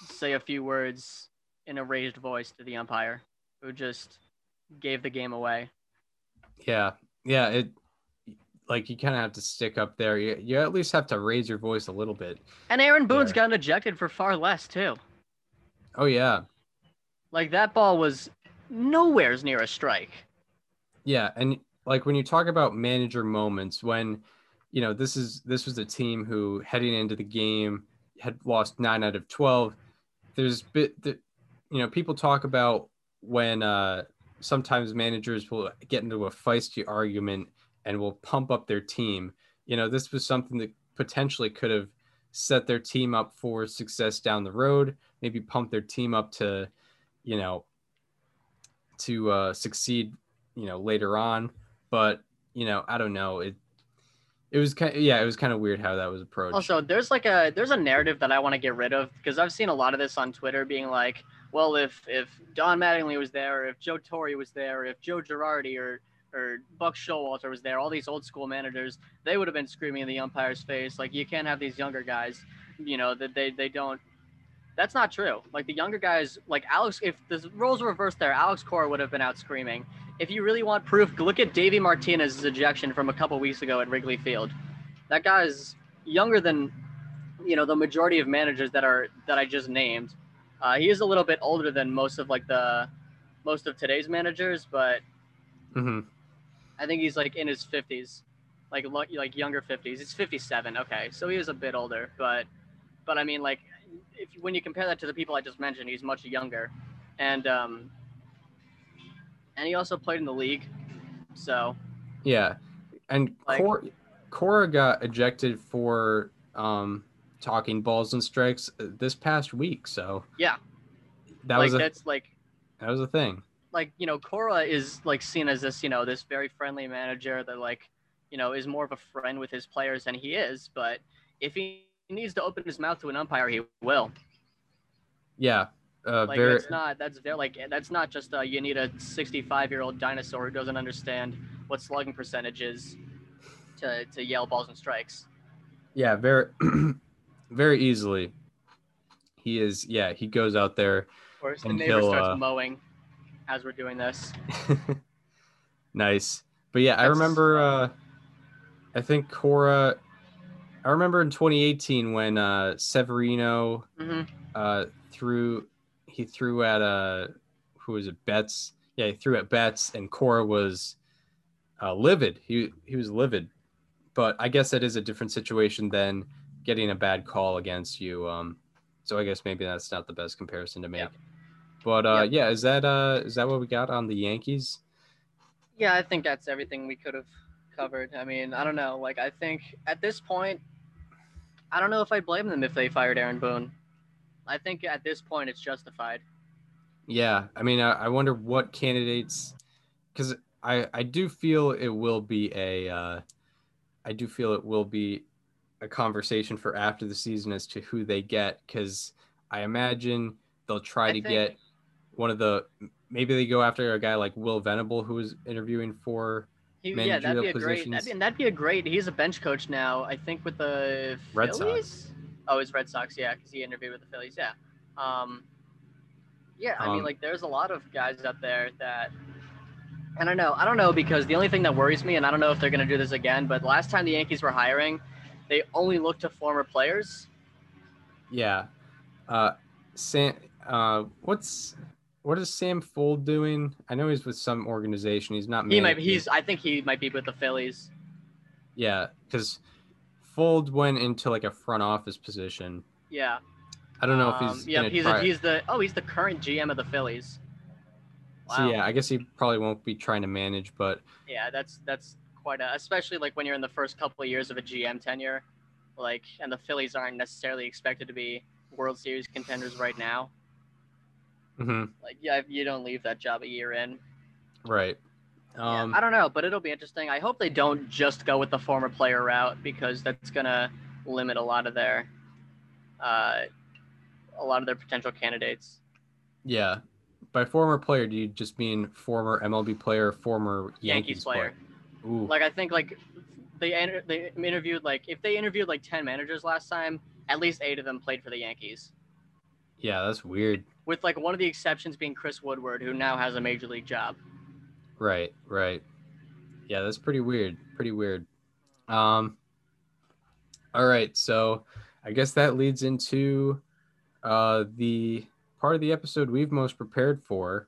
say a few words in a raised voice to the umpire, who just gave the game away. yeah, yeah. It like you kind of have to stick up there. You, you at least have to raise your voice a little bit. And Aaron Boone's Yeah. gotten ejected for far less too. Oh yeah, Like that ball was nowhere's near a strike. yeah, and like when you talk about manager moments, when you know this is this was a team who heading into the game had lost nine out of twelve. There's bit that you know people talk about when uh, sometimes managers will get into a feisty argument and will pump up their team. You know this was something that potentially could have set their team up for success down the road. Maybe pump their team up to, you know, to uh, succeed, you know, later on. But you know, I don't know. It it was kind, yeah, it was kind of weird how that was approached. Also, there's like a there's a narrative that I want to get rid of because I've seen a lot of this on Twitter being like, well, if if Don Mattingly was there, or if Joe Torre was there, or if Joe Girardi or or Buck Showalter was there, all these old school managers, they would have been screaming in the umpire's face like, you can't have these younger guys, you know, that they they don't. That's not true. Like the younger guys, like Alex, if the roles were reversed there, Alex Cora would have been out screaming. If you really want proof, look at Davey Martinez's ejection from a couple weeks ago at Wrigley Field. That guy's younger than, you know, the majority of managers that are that I just named. Uh, he is a little bit older than most of like the most of today's managers, but hmm I think he's like in his fifties, like like younger fifties. He's fifty seven. Okay, so he is a bit older, but but I mean like if when you compare that to the people I just mentioned, he's much younger, and um and he also played in the league, so Yeah, and Like- Cor- Cora got ejected for um, talking balls and strikes uh, this past week. So Yeah. that like was a that's like that was a thing. like you know Cora is like seen as this you know this very friendly manager that like you know is more of a friend with his players than he is, but if he needs to open his mouth to an umpire, he will. Yeah, uh, like very that's not that's very like that's not just uh, you need a 65 year old dinosaur who doesn't understand what slugging percentage is to, to yell balls and strikes yeah very very easily. He is yeah he goes out there. or the And neighbor starts uh, mowing as we're doing this nice, but yeah, I remember. Uh, I think Cora. I remember in 2018 when uh, Severino hmm uh, threw he threw at uh who was it Betts? Yeah he threw at Betts and Cora was uh, livid. He he was livid. But I guess that is a different situation than getting a bad call against you um so I guess maybe that's not the best comparison to make. Yeah. but uh Yeah. yeah is that uh is that what we got on the Yankees? Yeah i think that's everything we could have covered. I mean i don't know. Like i think at this point i don't know if i blame them if they fired aaron boone i think at this point it's justified Yeah, I mean, I, I wonder what candidates, because I I do feel it will be a, uh, I do feel it will be a conversation for after the season as to who they get, because I imagine they'll try I to think- get one of the, maybe they go after a guy like Will Venable who was interviewing for He, yeah, that'd be a managerial great. positions. That'd be, and that'd be a great. He's a bench coach now. I think with the Red Sox. Oh, it's Red Sox. Yeah, because he interviewed with the Phillies. Yeah. Um, yeah, I mean, Um, like, there's a lot of guys out there that. I don't know. I don't know because the only thing that worries me, and I don't know if they're going to do this again, but last time the Yankees were hiring, they only looked to former players. yeah, uh, Sam, uh, what's what is Sam Fuld doing? I know he's with some organization. He's not. He might. He's. I think he might be with the Phillies. Yeah, because Fuld went into like a front office position. Yeah. I don't know if Um, he's yeah, he's a, he's the oh he's the current GM of the Phillies. Wow. So yeah, I guess he probably won't be trying to manage, but Yeah, that's that's quite a especially like when you're in the first couple of years of a GM tenure, like and the Phillies aren't necessarily expected to be World Series contenders right now. Mm-hmm. Like yeah, you don't leave that job a year in. right. Yeah, Um, I don't know, but it'll be interesting. I hope they don't just go with the former player route because that's gonna limit a lot of their uh, a lot of their potential candidates. yeah. By former player, do you just mean former MLB player, former Yankees, Yankees player. Ooh, Like I think like they enter- they interviewed like if they interviewed like ten managers last time, at least eight of them played for the Yankees. yeah, that's weird. With like one of the exceptions being Chris Woodward, who now has a major league job. Right, right. Yeah, that's pretty weird. Pretty weird. Um. All right, so I guess that leads into uh, the part of the episode we've most prepared for.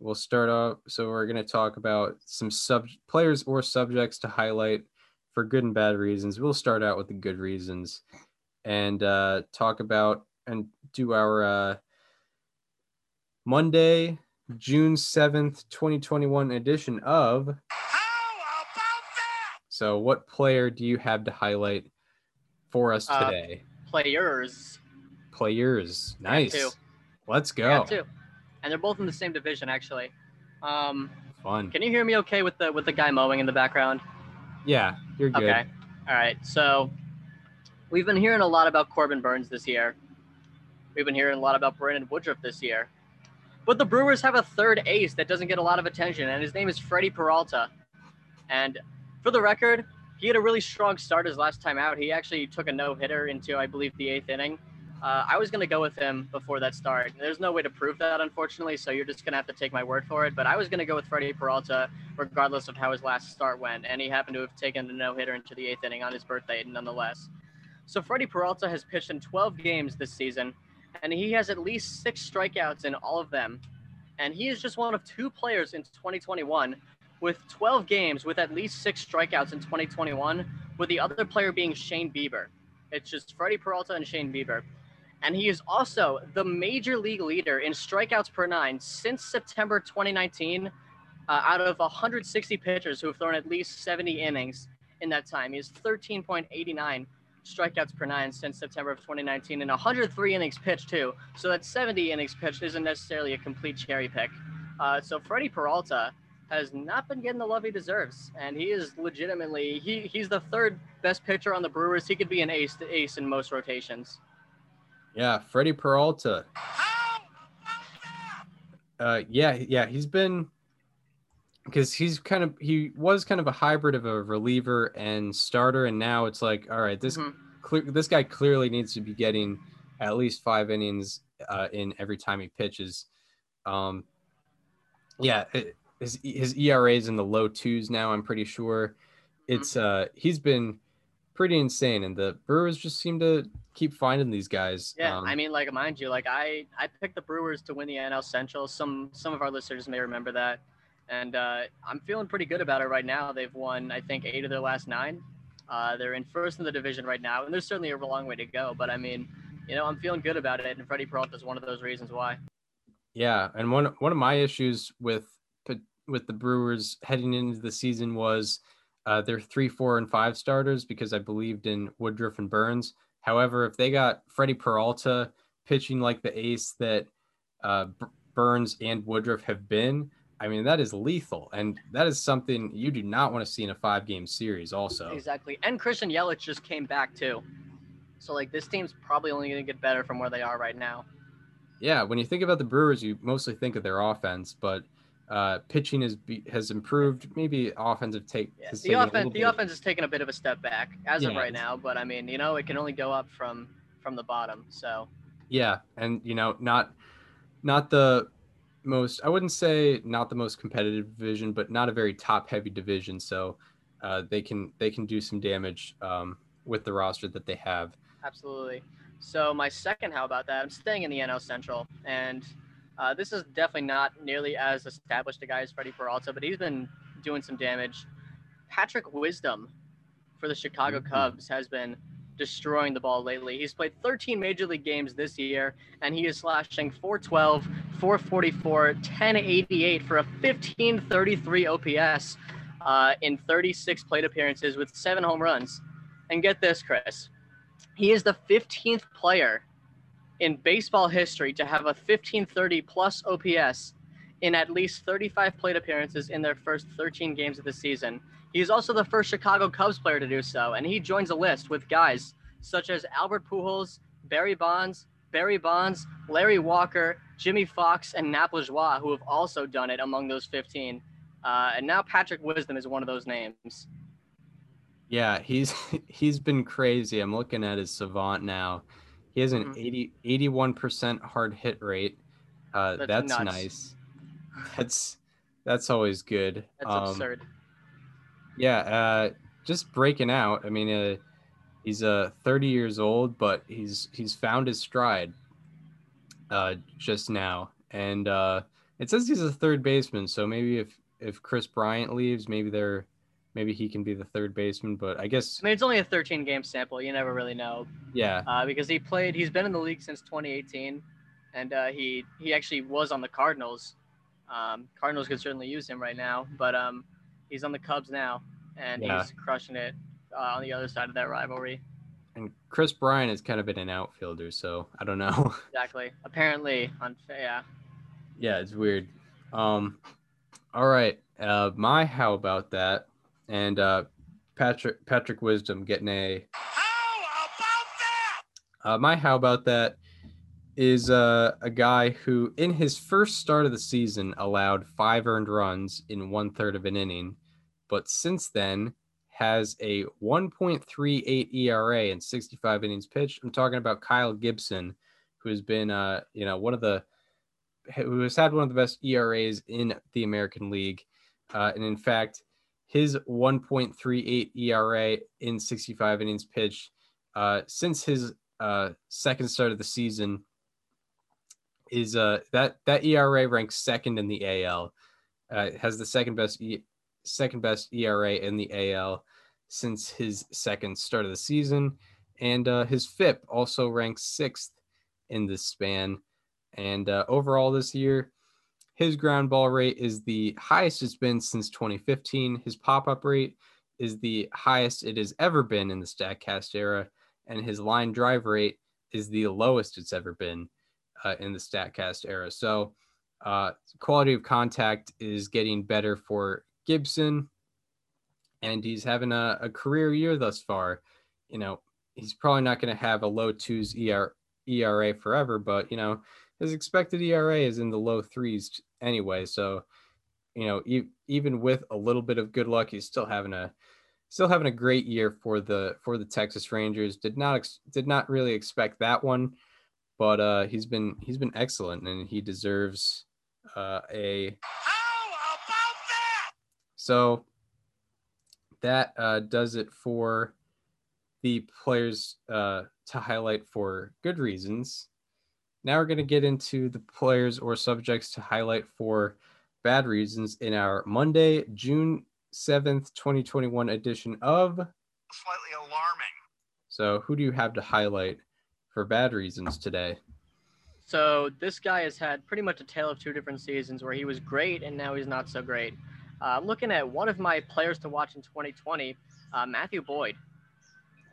We'll start off. So we're going to talk about some sub players or subjects to highlight for good and bad reasons. We'll start out with the good reasons and uh, talk about and do our uh, Monday, June 7th, 2021 edition of. So, what player do you have to highlight for us Uh, today? Players. Players. Nice. two. Let's go. two. And they're both in the same division, actually. Um, Fun. can you hear me okay with the with the guy mowing in the background? Yeah, you're good. Okay. All right. So we've been hearing a lot about Corbin Burnes this year. We've been hearing a lot about Brandon Woodruff this year. But the Brewers have a third ace that doesn't get a lot of attention, and his name is Freddie Peralta. And for the record, he had a really strong start his last time out. He actually took a no hitter into, I believe, the eighth inning. Uh, I was going to go with him before that start. There's no way to prove that, unfortunately, so you're just going to have to take my word for it. But I was going to go with Freddie Peralta regardless of how his last start went, and he happened to have taken a no hitter into the eighth inning on his birthday, nonetheless. So Freddie Peralta has pitched in 12 games this season, and he has at least six strikeouts in all of them. And he is just one of two players in 2021 with 12 games with at least six strikeouts in 2021, with the other player being Shane Bieber. It's just Freddie Peralta and Shane Bieber. And he is also the major league leader in strikeouts per nine since September 2019 uh, out of 160 pitchers who have thrown at least 70 innings in that time. He has 13.89 strikeouts per nine since September of 2019 and 103 innings pitched too. So that 70 innings pitched isn't necessarily a complete cherry pick. Uh, so Freddie Peralta has not been getting the love he deserves, and he is legitimately he he's the third best pitcher on the Brewers. He could be an ace to ace in most rotations. Yeah, Freddie Peralta. Uh, yeah, yeah, he's been because he's kind of he was kind of a hybrid of a reliever and starter, and now it's like, all right, this Mhm. clear, this guy clearly needs to be getting at least five innings uh, in every time he pitches. Um, yeah, it, his his ERA is in the low twos now. I'm pretty sure. It's uh he's been pretty insane, and the Brewers just seem to keep finding these guys. Yeah, Um, I mean, like mind you, like I I picked the Brewers to win the NL Central. Some some of our listeners may remember that, and uh, I'm feeling pretty good about it right now. They've won I think eight of their last nine. Uh, they're in first in the division right now, and there's certainly a long way to go. But I mean, you know, I'm feeling good about it, and Freddie Peralta is one of those reasons why. Yeah, and one one of my issues with with the Brewers heading into the season was uh, their three, four, and five starters because I believed in Woodruff and Burnes. However, if they got Freddie Peralta pitching like the ace that uh, Burnes and Woodruff have been, I mean that is lethal, and that is something you do not want to see in a five game series. Also, Exactly, and Christian Yelich just came back too. So like this team's probably only going to get better from where they are right now. yeah, when you think about the Brewers, you mostly think of their offense, but uh, pitching has be, has improved. Maybe offensive take Yeah, the offense the offense is taking a bit of a step back as of right now, but I mean, you know, it can only go up from from the bottom. So Yeah, and you know, not not the most. I wouldn't say not the most competitive division, but not a very top heavy division. So uh, they can they can do some damage um, with the roster that they have. absolutely. So my second, how about that? I'm staying in the NL Central, and uh, this is definitely not nearly as established a guy as Freddie Peralta, but he's been doing some damage. Patrick Wisdom for the Chicago Mhm. Cubs has been destroying the ball lately. He's played 13 major league games this year, and he is slashing 412, 444, 1088 for a 1533 OPS uh, in 36 plate appearances with seven home runs. And get this, Chris. He is the 15th player in baseball history to have a 1530 plus OPS in at least 35 plate appearances in their first 13 games of the season. He's also the first Chicago Cubs player to do so, and he joins a list with guys such as Albert Pujols, Barry Bonds, Barry Bonds, Larry Walker, Jimmie Foxx, and Nap Lajoie, who have also done it among those 15. Uh, and now Patrick Wisdom is one of those names. Yeah, he's he's been crazy. I'm looking at his savant now. He has an Mhm. 80 81% hard hit rate. Uh, That's that's nice. That's that's always good. That's Um, absurd. Yeah, uh, just breaking out. I mean, uh, he's uh 30 years old, but he's he's found his stride uh, just now, and uh, it says he's a third baseman. So maybe if if Kris Bryant leaves, maybe they're maybe he can be the third baseman. But I guess I mean, it's only a 13 game sample. You never really know yeah, uh, because he played. He's been in the league since 2018, and uh, he he actually was on the Cardinals. Um, Cardinals could certainly use him right now, but um, he's on the Cubs now, and Yeah. he's crushing it uh, on the other side of that rivalry. and Kris Bryant has kind of been an outfielder, so I don't know. Exactly. Apparently, on yeah. yeah, it's weird. Um, all right, uh, my how about that? And uh, Patrick Patrick Wisdom getting a how about that? Uh, my how about that is uh, a guy who, in his first start of the season, allowed five earned runs in one third of an inning, but since then has a 1.38 ERA in 65 innings pitched. I'm talking about Kyle Gibson, who has been, uh, you know, one of the who has had one of the best ERAs in the American League, uh, and in fact, his 1.38 ERA in 65 innings pitched uh, since his uh, second start of the season is uh, that that ERA ranks second in the AL. Uh, has the second best second best ERA in the AL since his second start of the season, and uh, his FIP also ranks sixth in this span. And uh, overall this year, his ground ball rate is the highest it's been since 2015. His pop up rate is the highest it has ever been in the Statcast era, and his line drive rate is the lowest it's ever been uh, in the Statcast era. So, uh, quality of contact is getting better for Gibson, and he's having a, a career year thus far. You know, he's probably not going to have a low twos ER, ERA forever, but you know, his expected ERA is in the low threes anyway. So, you know, e- even with a little bit of good luck, he's still having a still having a great year for the for the Texas Rangers. Did not ex- did not really expect that one, but uh, he's been he's been excellent and he deserves uh, a. So that uh, does it for the players uh, to highlight for good reasons. Now we're going to get into the players or subjects to highlight for bad reasons in our Monday, June 7th, 2021 edition of. slightly alarming. So, who do you have to highlight for bad reasons today? So this guy has had pretty much a tale of two different seasons where he was great and now he's not so great. Uh, I'm looking at one of my players to watch in 2020, uh, Matthew Boyd,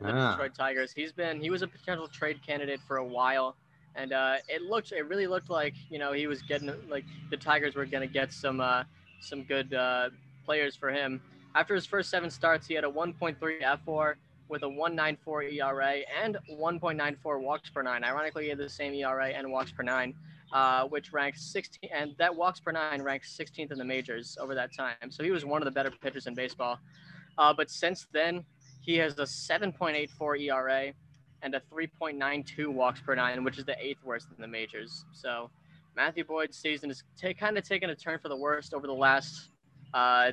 the Ah, Detroit Tigers. He's been he was a potential trade candidate for a while, and uh, it looked it really looked like you know he was getting like the Tigers were gonna get some uh, some good uh, players for him. After his first seven starts, he had a 1.3 F4 with a 1.94 ERA and 1.94 walks per nine. Ironically, he had the same ERA and walks per nine, uh, which ranks 16, and that walks per nine ranks 16th in the majors over that time. So he was one of the better pitchers in baseball. Uh, but since then, he has a 7.84 ERA and a 3.92 walks per nine, which is the eighth worst in the majors. So Matthew Boyd's season is ta- kind of taken a turn for the worst over the last uh,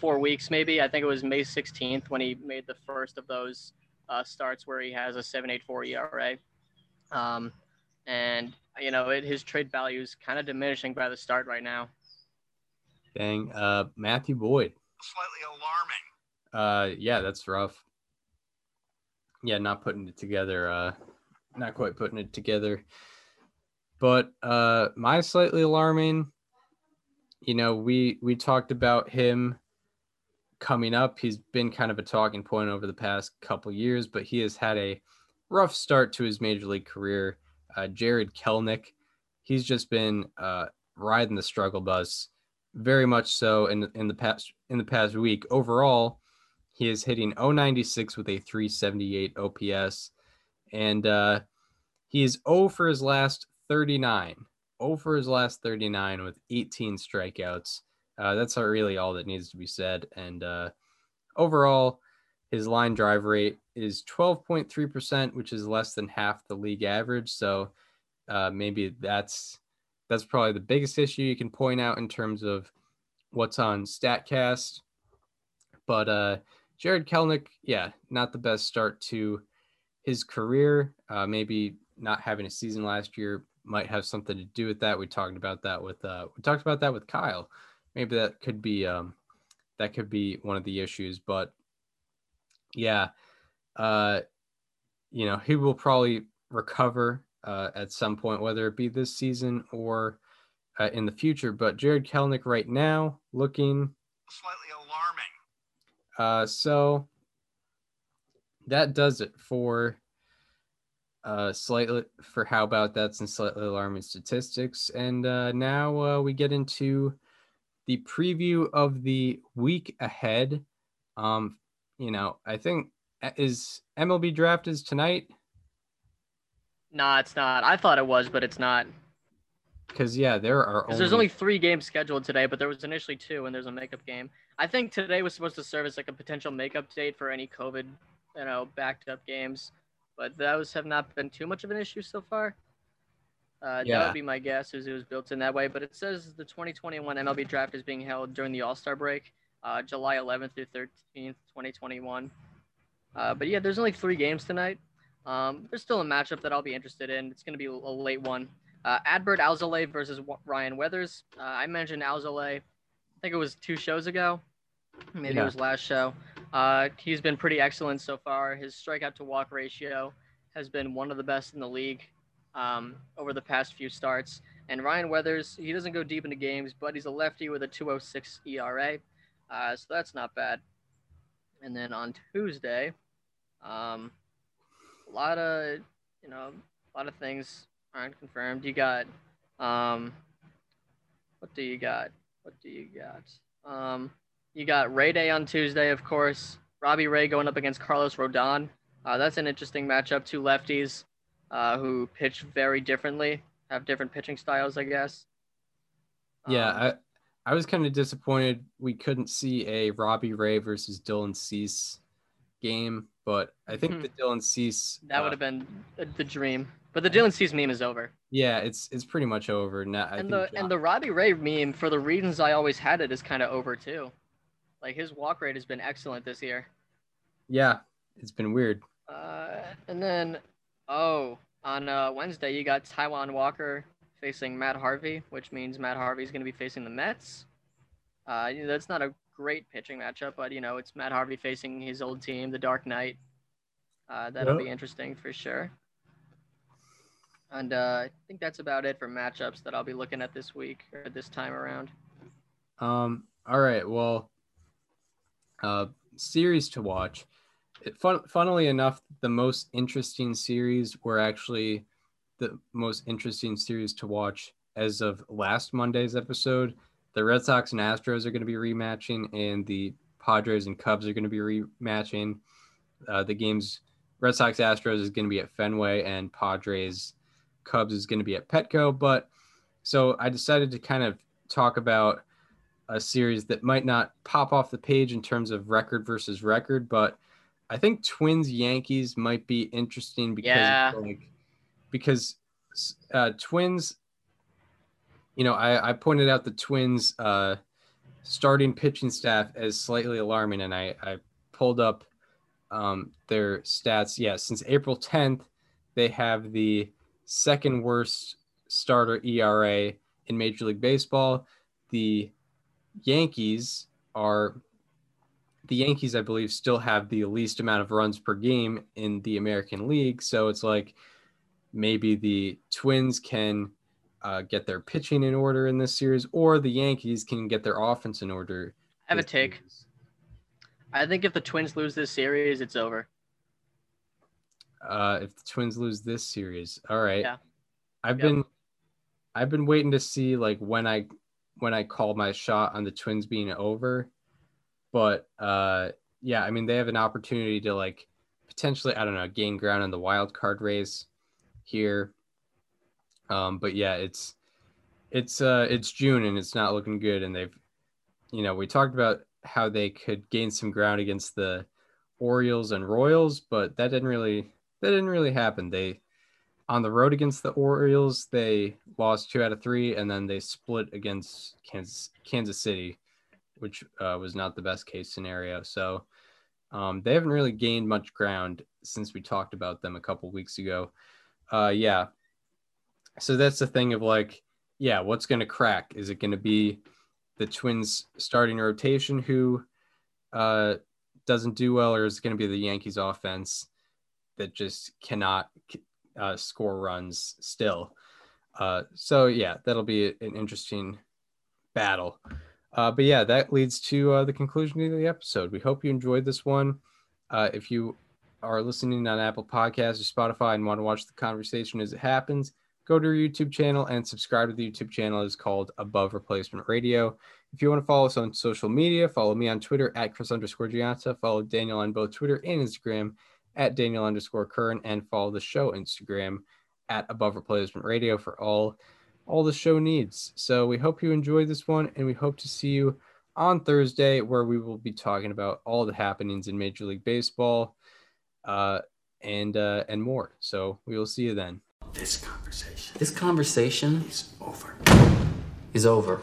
four weeks, maybe. I think it was May 16th when he made the first of those uh, starts where he has a 7.84 ERA. Um, and, you know, it, his trade value is kind of diminishing by the start right now. dang. Uh, Matthew Boyd. Slightly alarming. Uh, yeah, that's rough. Yeah, not putting it together. Uh, not quite putting it together. But uh, my slightly alarming. You know, we we talked about him coming up. He's been kind of a talking point over the past couple years, but he has had a rough start to his major league career. Uh, Jarred Kelenic, he's just been uh, riding the struggle bus, very much so in in the past in the past week. Overall, he is hitting 096 with a 378 OPS, and uh, he is 0 for his last 39. 0 for his last 39 with 18 strikeouts. Uh, that's really all that needs to be said. And uh, overall, his line drive rate is 12.3%, which is less than half the league average. So uh, maybe that's that's probably the biggest issue you can point out in terms of what's on Statcast. But uh, Jarred Kelenic, yeah, not the best start to his career. Uh, maybe not having a season last year might have something to do with that. We talked about that with uh, we talked about that with Kyle. Maybe that could be um, that could be one of the issues. But yeah, uh, you know, he will probably recover uh, at some point, whether it be this season or uh, in the future. But Jarred Kelenic right now looking Slightly alarming. uh, so that does it for uh, slightly for how about that's and slightly alarming statistics. And uh, now uh, we get into the preview of the week ahead. Um, you know, I think uh, is MLB draft is tonight Nah, it's not. I thought it was, but it's not. because yeah, there are Because there's only three games scheduled today, but there was initially two, and there's a makeup game. I think today was supposed to serve as like a potential makeup date for any COVID, you know, backed up games, but those have not been too much of an issue so far. Uh, That would be my guess, as it was built in that way. But it says the 2021 MLB draft is being held during the All Star break, uh, July 11th through 13th, 2021. Uh, but yeah, there's only three games tonight. Um, there's still a matchup that I'll be interested in. It's going to be a late one. Uh, Adbert Alzolay versus W- Ryan Weathers. Uh, I mentioned Alzolay, I think it was two shows ago. Maybe Yeah. it was last show. Uh, he's been pretty excellent so far. His strikeout to walk ratio has been one of the best in the league um, over the past few starts. And Ryan Weathers, he doesn't go deep into games, but he's a lefty with a 206 ERA. Uh, so that's not bad. And then on Tuesday, um, a lot of, you know, a lot of things aren't confirmed. You got, um, what do you got? What do you got? Um, you got Ray Day on Tuesday, of course. Robbie Ray going up against Carlos Rodon. Uh, that's an interesting matchup. Two lefties uh, who pitch very differently, have different pitching styles, I guess. Yeah, Um, I I was kind of disappointed we couldn't see a Robbie Ray versus Dylan Cease game, but I think Hmm. the Dylan Cease that uh, would have been the, dream. But the Dylan Cease meme is over. yeah, it's it's pretty much over now. I and the John- and the Robbie Ray meme, for the reasons I always had it, is kind of over too. Like his walk rate has been excellent this year. yeah, it's been weird. Uh, and then, oh, on uh, Wednesday you got Taijuan Walker facing Matt Harvey, which means Matt Harvey is going to be facing the Mets. Uh, you know, that's not a great pitching matchup, but you know it's Matt Harvey facing his old team, the Dark Knight. Uh, that'll Yep. be interesting for sure. And uh, I think that's about it for matchups that I'll be looking at this week or this time around. Um, all right, well, uh, series to watch. It, fun, funnily enough, the most interesting series were actually the most interesting series to watch as of last Monday's episode. The Red Sox and Astros are going to be rematching, and the Padres and Cubs are going to be rematching. Uh, the games Red Sox Astros is going to be at Fenway, and Padres Cubs is going to be at Petco. But so I decided to kind of talk about a series that might not pop off the page in terms of record versus record, but I think Twins Yankees might be interesting because Yeah. like because uh, Twins, you know, I, I pointed out the Twins uh, starting pitching staff as slightly alarming, and I, I pulled up um, their stats. Yeah, since April 10th, they have the second worst starter ERA in Major League Baseball. The Yankees are the Yankees, I believe, still have the least amount of runs per game in the American League. So it's like maybe the Twins can uh, get their pitching in order in this series, or the Yankees can get their offense in order. I have a take. series. I think if the Twins lose this series, it's over. Uh, if the Twins lose this series, all right. Yeah. I've Yep. been, I've been waiting to see like when I, when I call my shot on the Twins being over, but uh, yeah, I mean they have an opportunity to like potentially I don't know gain ground in the wild card race here. Um, but yeah, it's it's uh it's June and it's not looking good, and they've, you know, we talked about how they could gain some ground against the Orioles and Royals, but that didn't really that didn't really happen. They on the road against the Orioles, they lost two out of three, and then they split against Kansas Kansas City, which uh, was not the best case scenario. So Um, they haven't really gained much ground since we talked about them a couple weeks ago. Uh, yeah. So that's the thing of like, yeah, what's going to crack? Is it going to be the Twins starting rotation who uh, doesn't do well, or is it going to be the Yankees offense that just cannot uh, score runs still? Uh, so yeah, that'll be an interesting battle. Uh, but yeah, that leads to uh, the conclusion of the episode. We hope you enjoyed this one. Uh, if you are listening on Apple Podcasts or Spotify and want to watch the conversation as it happens, go to our YouTube channel and subscribe to the YouTube channel. It's called Above Replacement Radio. If you want to follow us on social media, follow me on Twitter at Chris underscore Gianta. Follow Daniel on both Twitter and Instagram at Daniel underscore Curran, and follow the show Instagram at Above Replacement Radio for all all the show needs. So we hope you enjoyed this one, and we hope to see you on Thursday, where we will be talking about all the happenings in Major League Baseball, uh, and uh, and more. So we will see you then. This conversation This conversation is over. is over.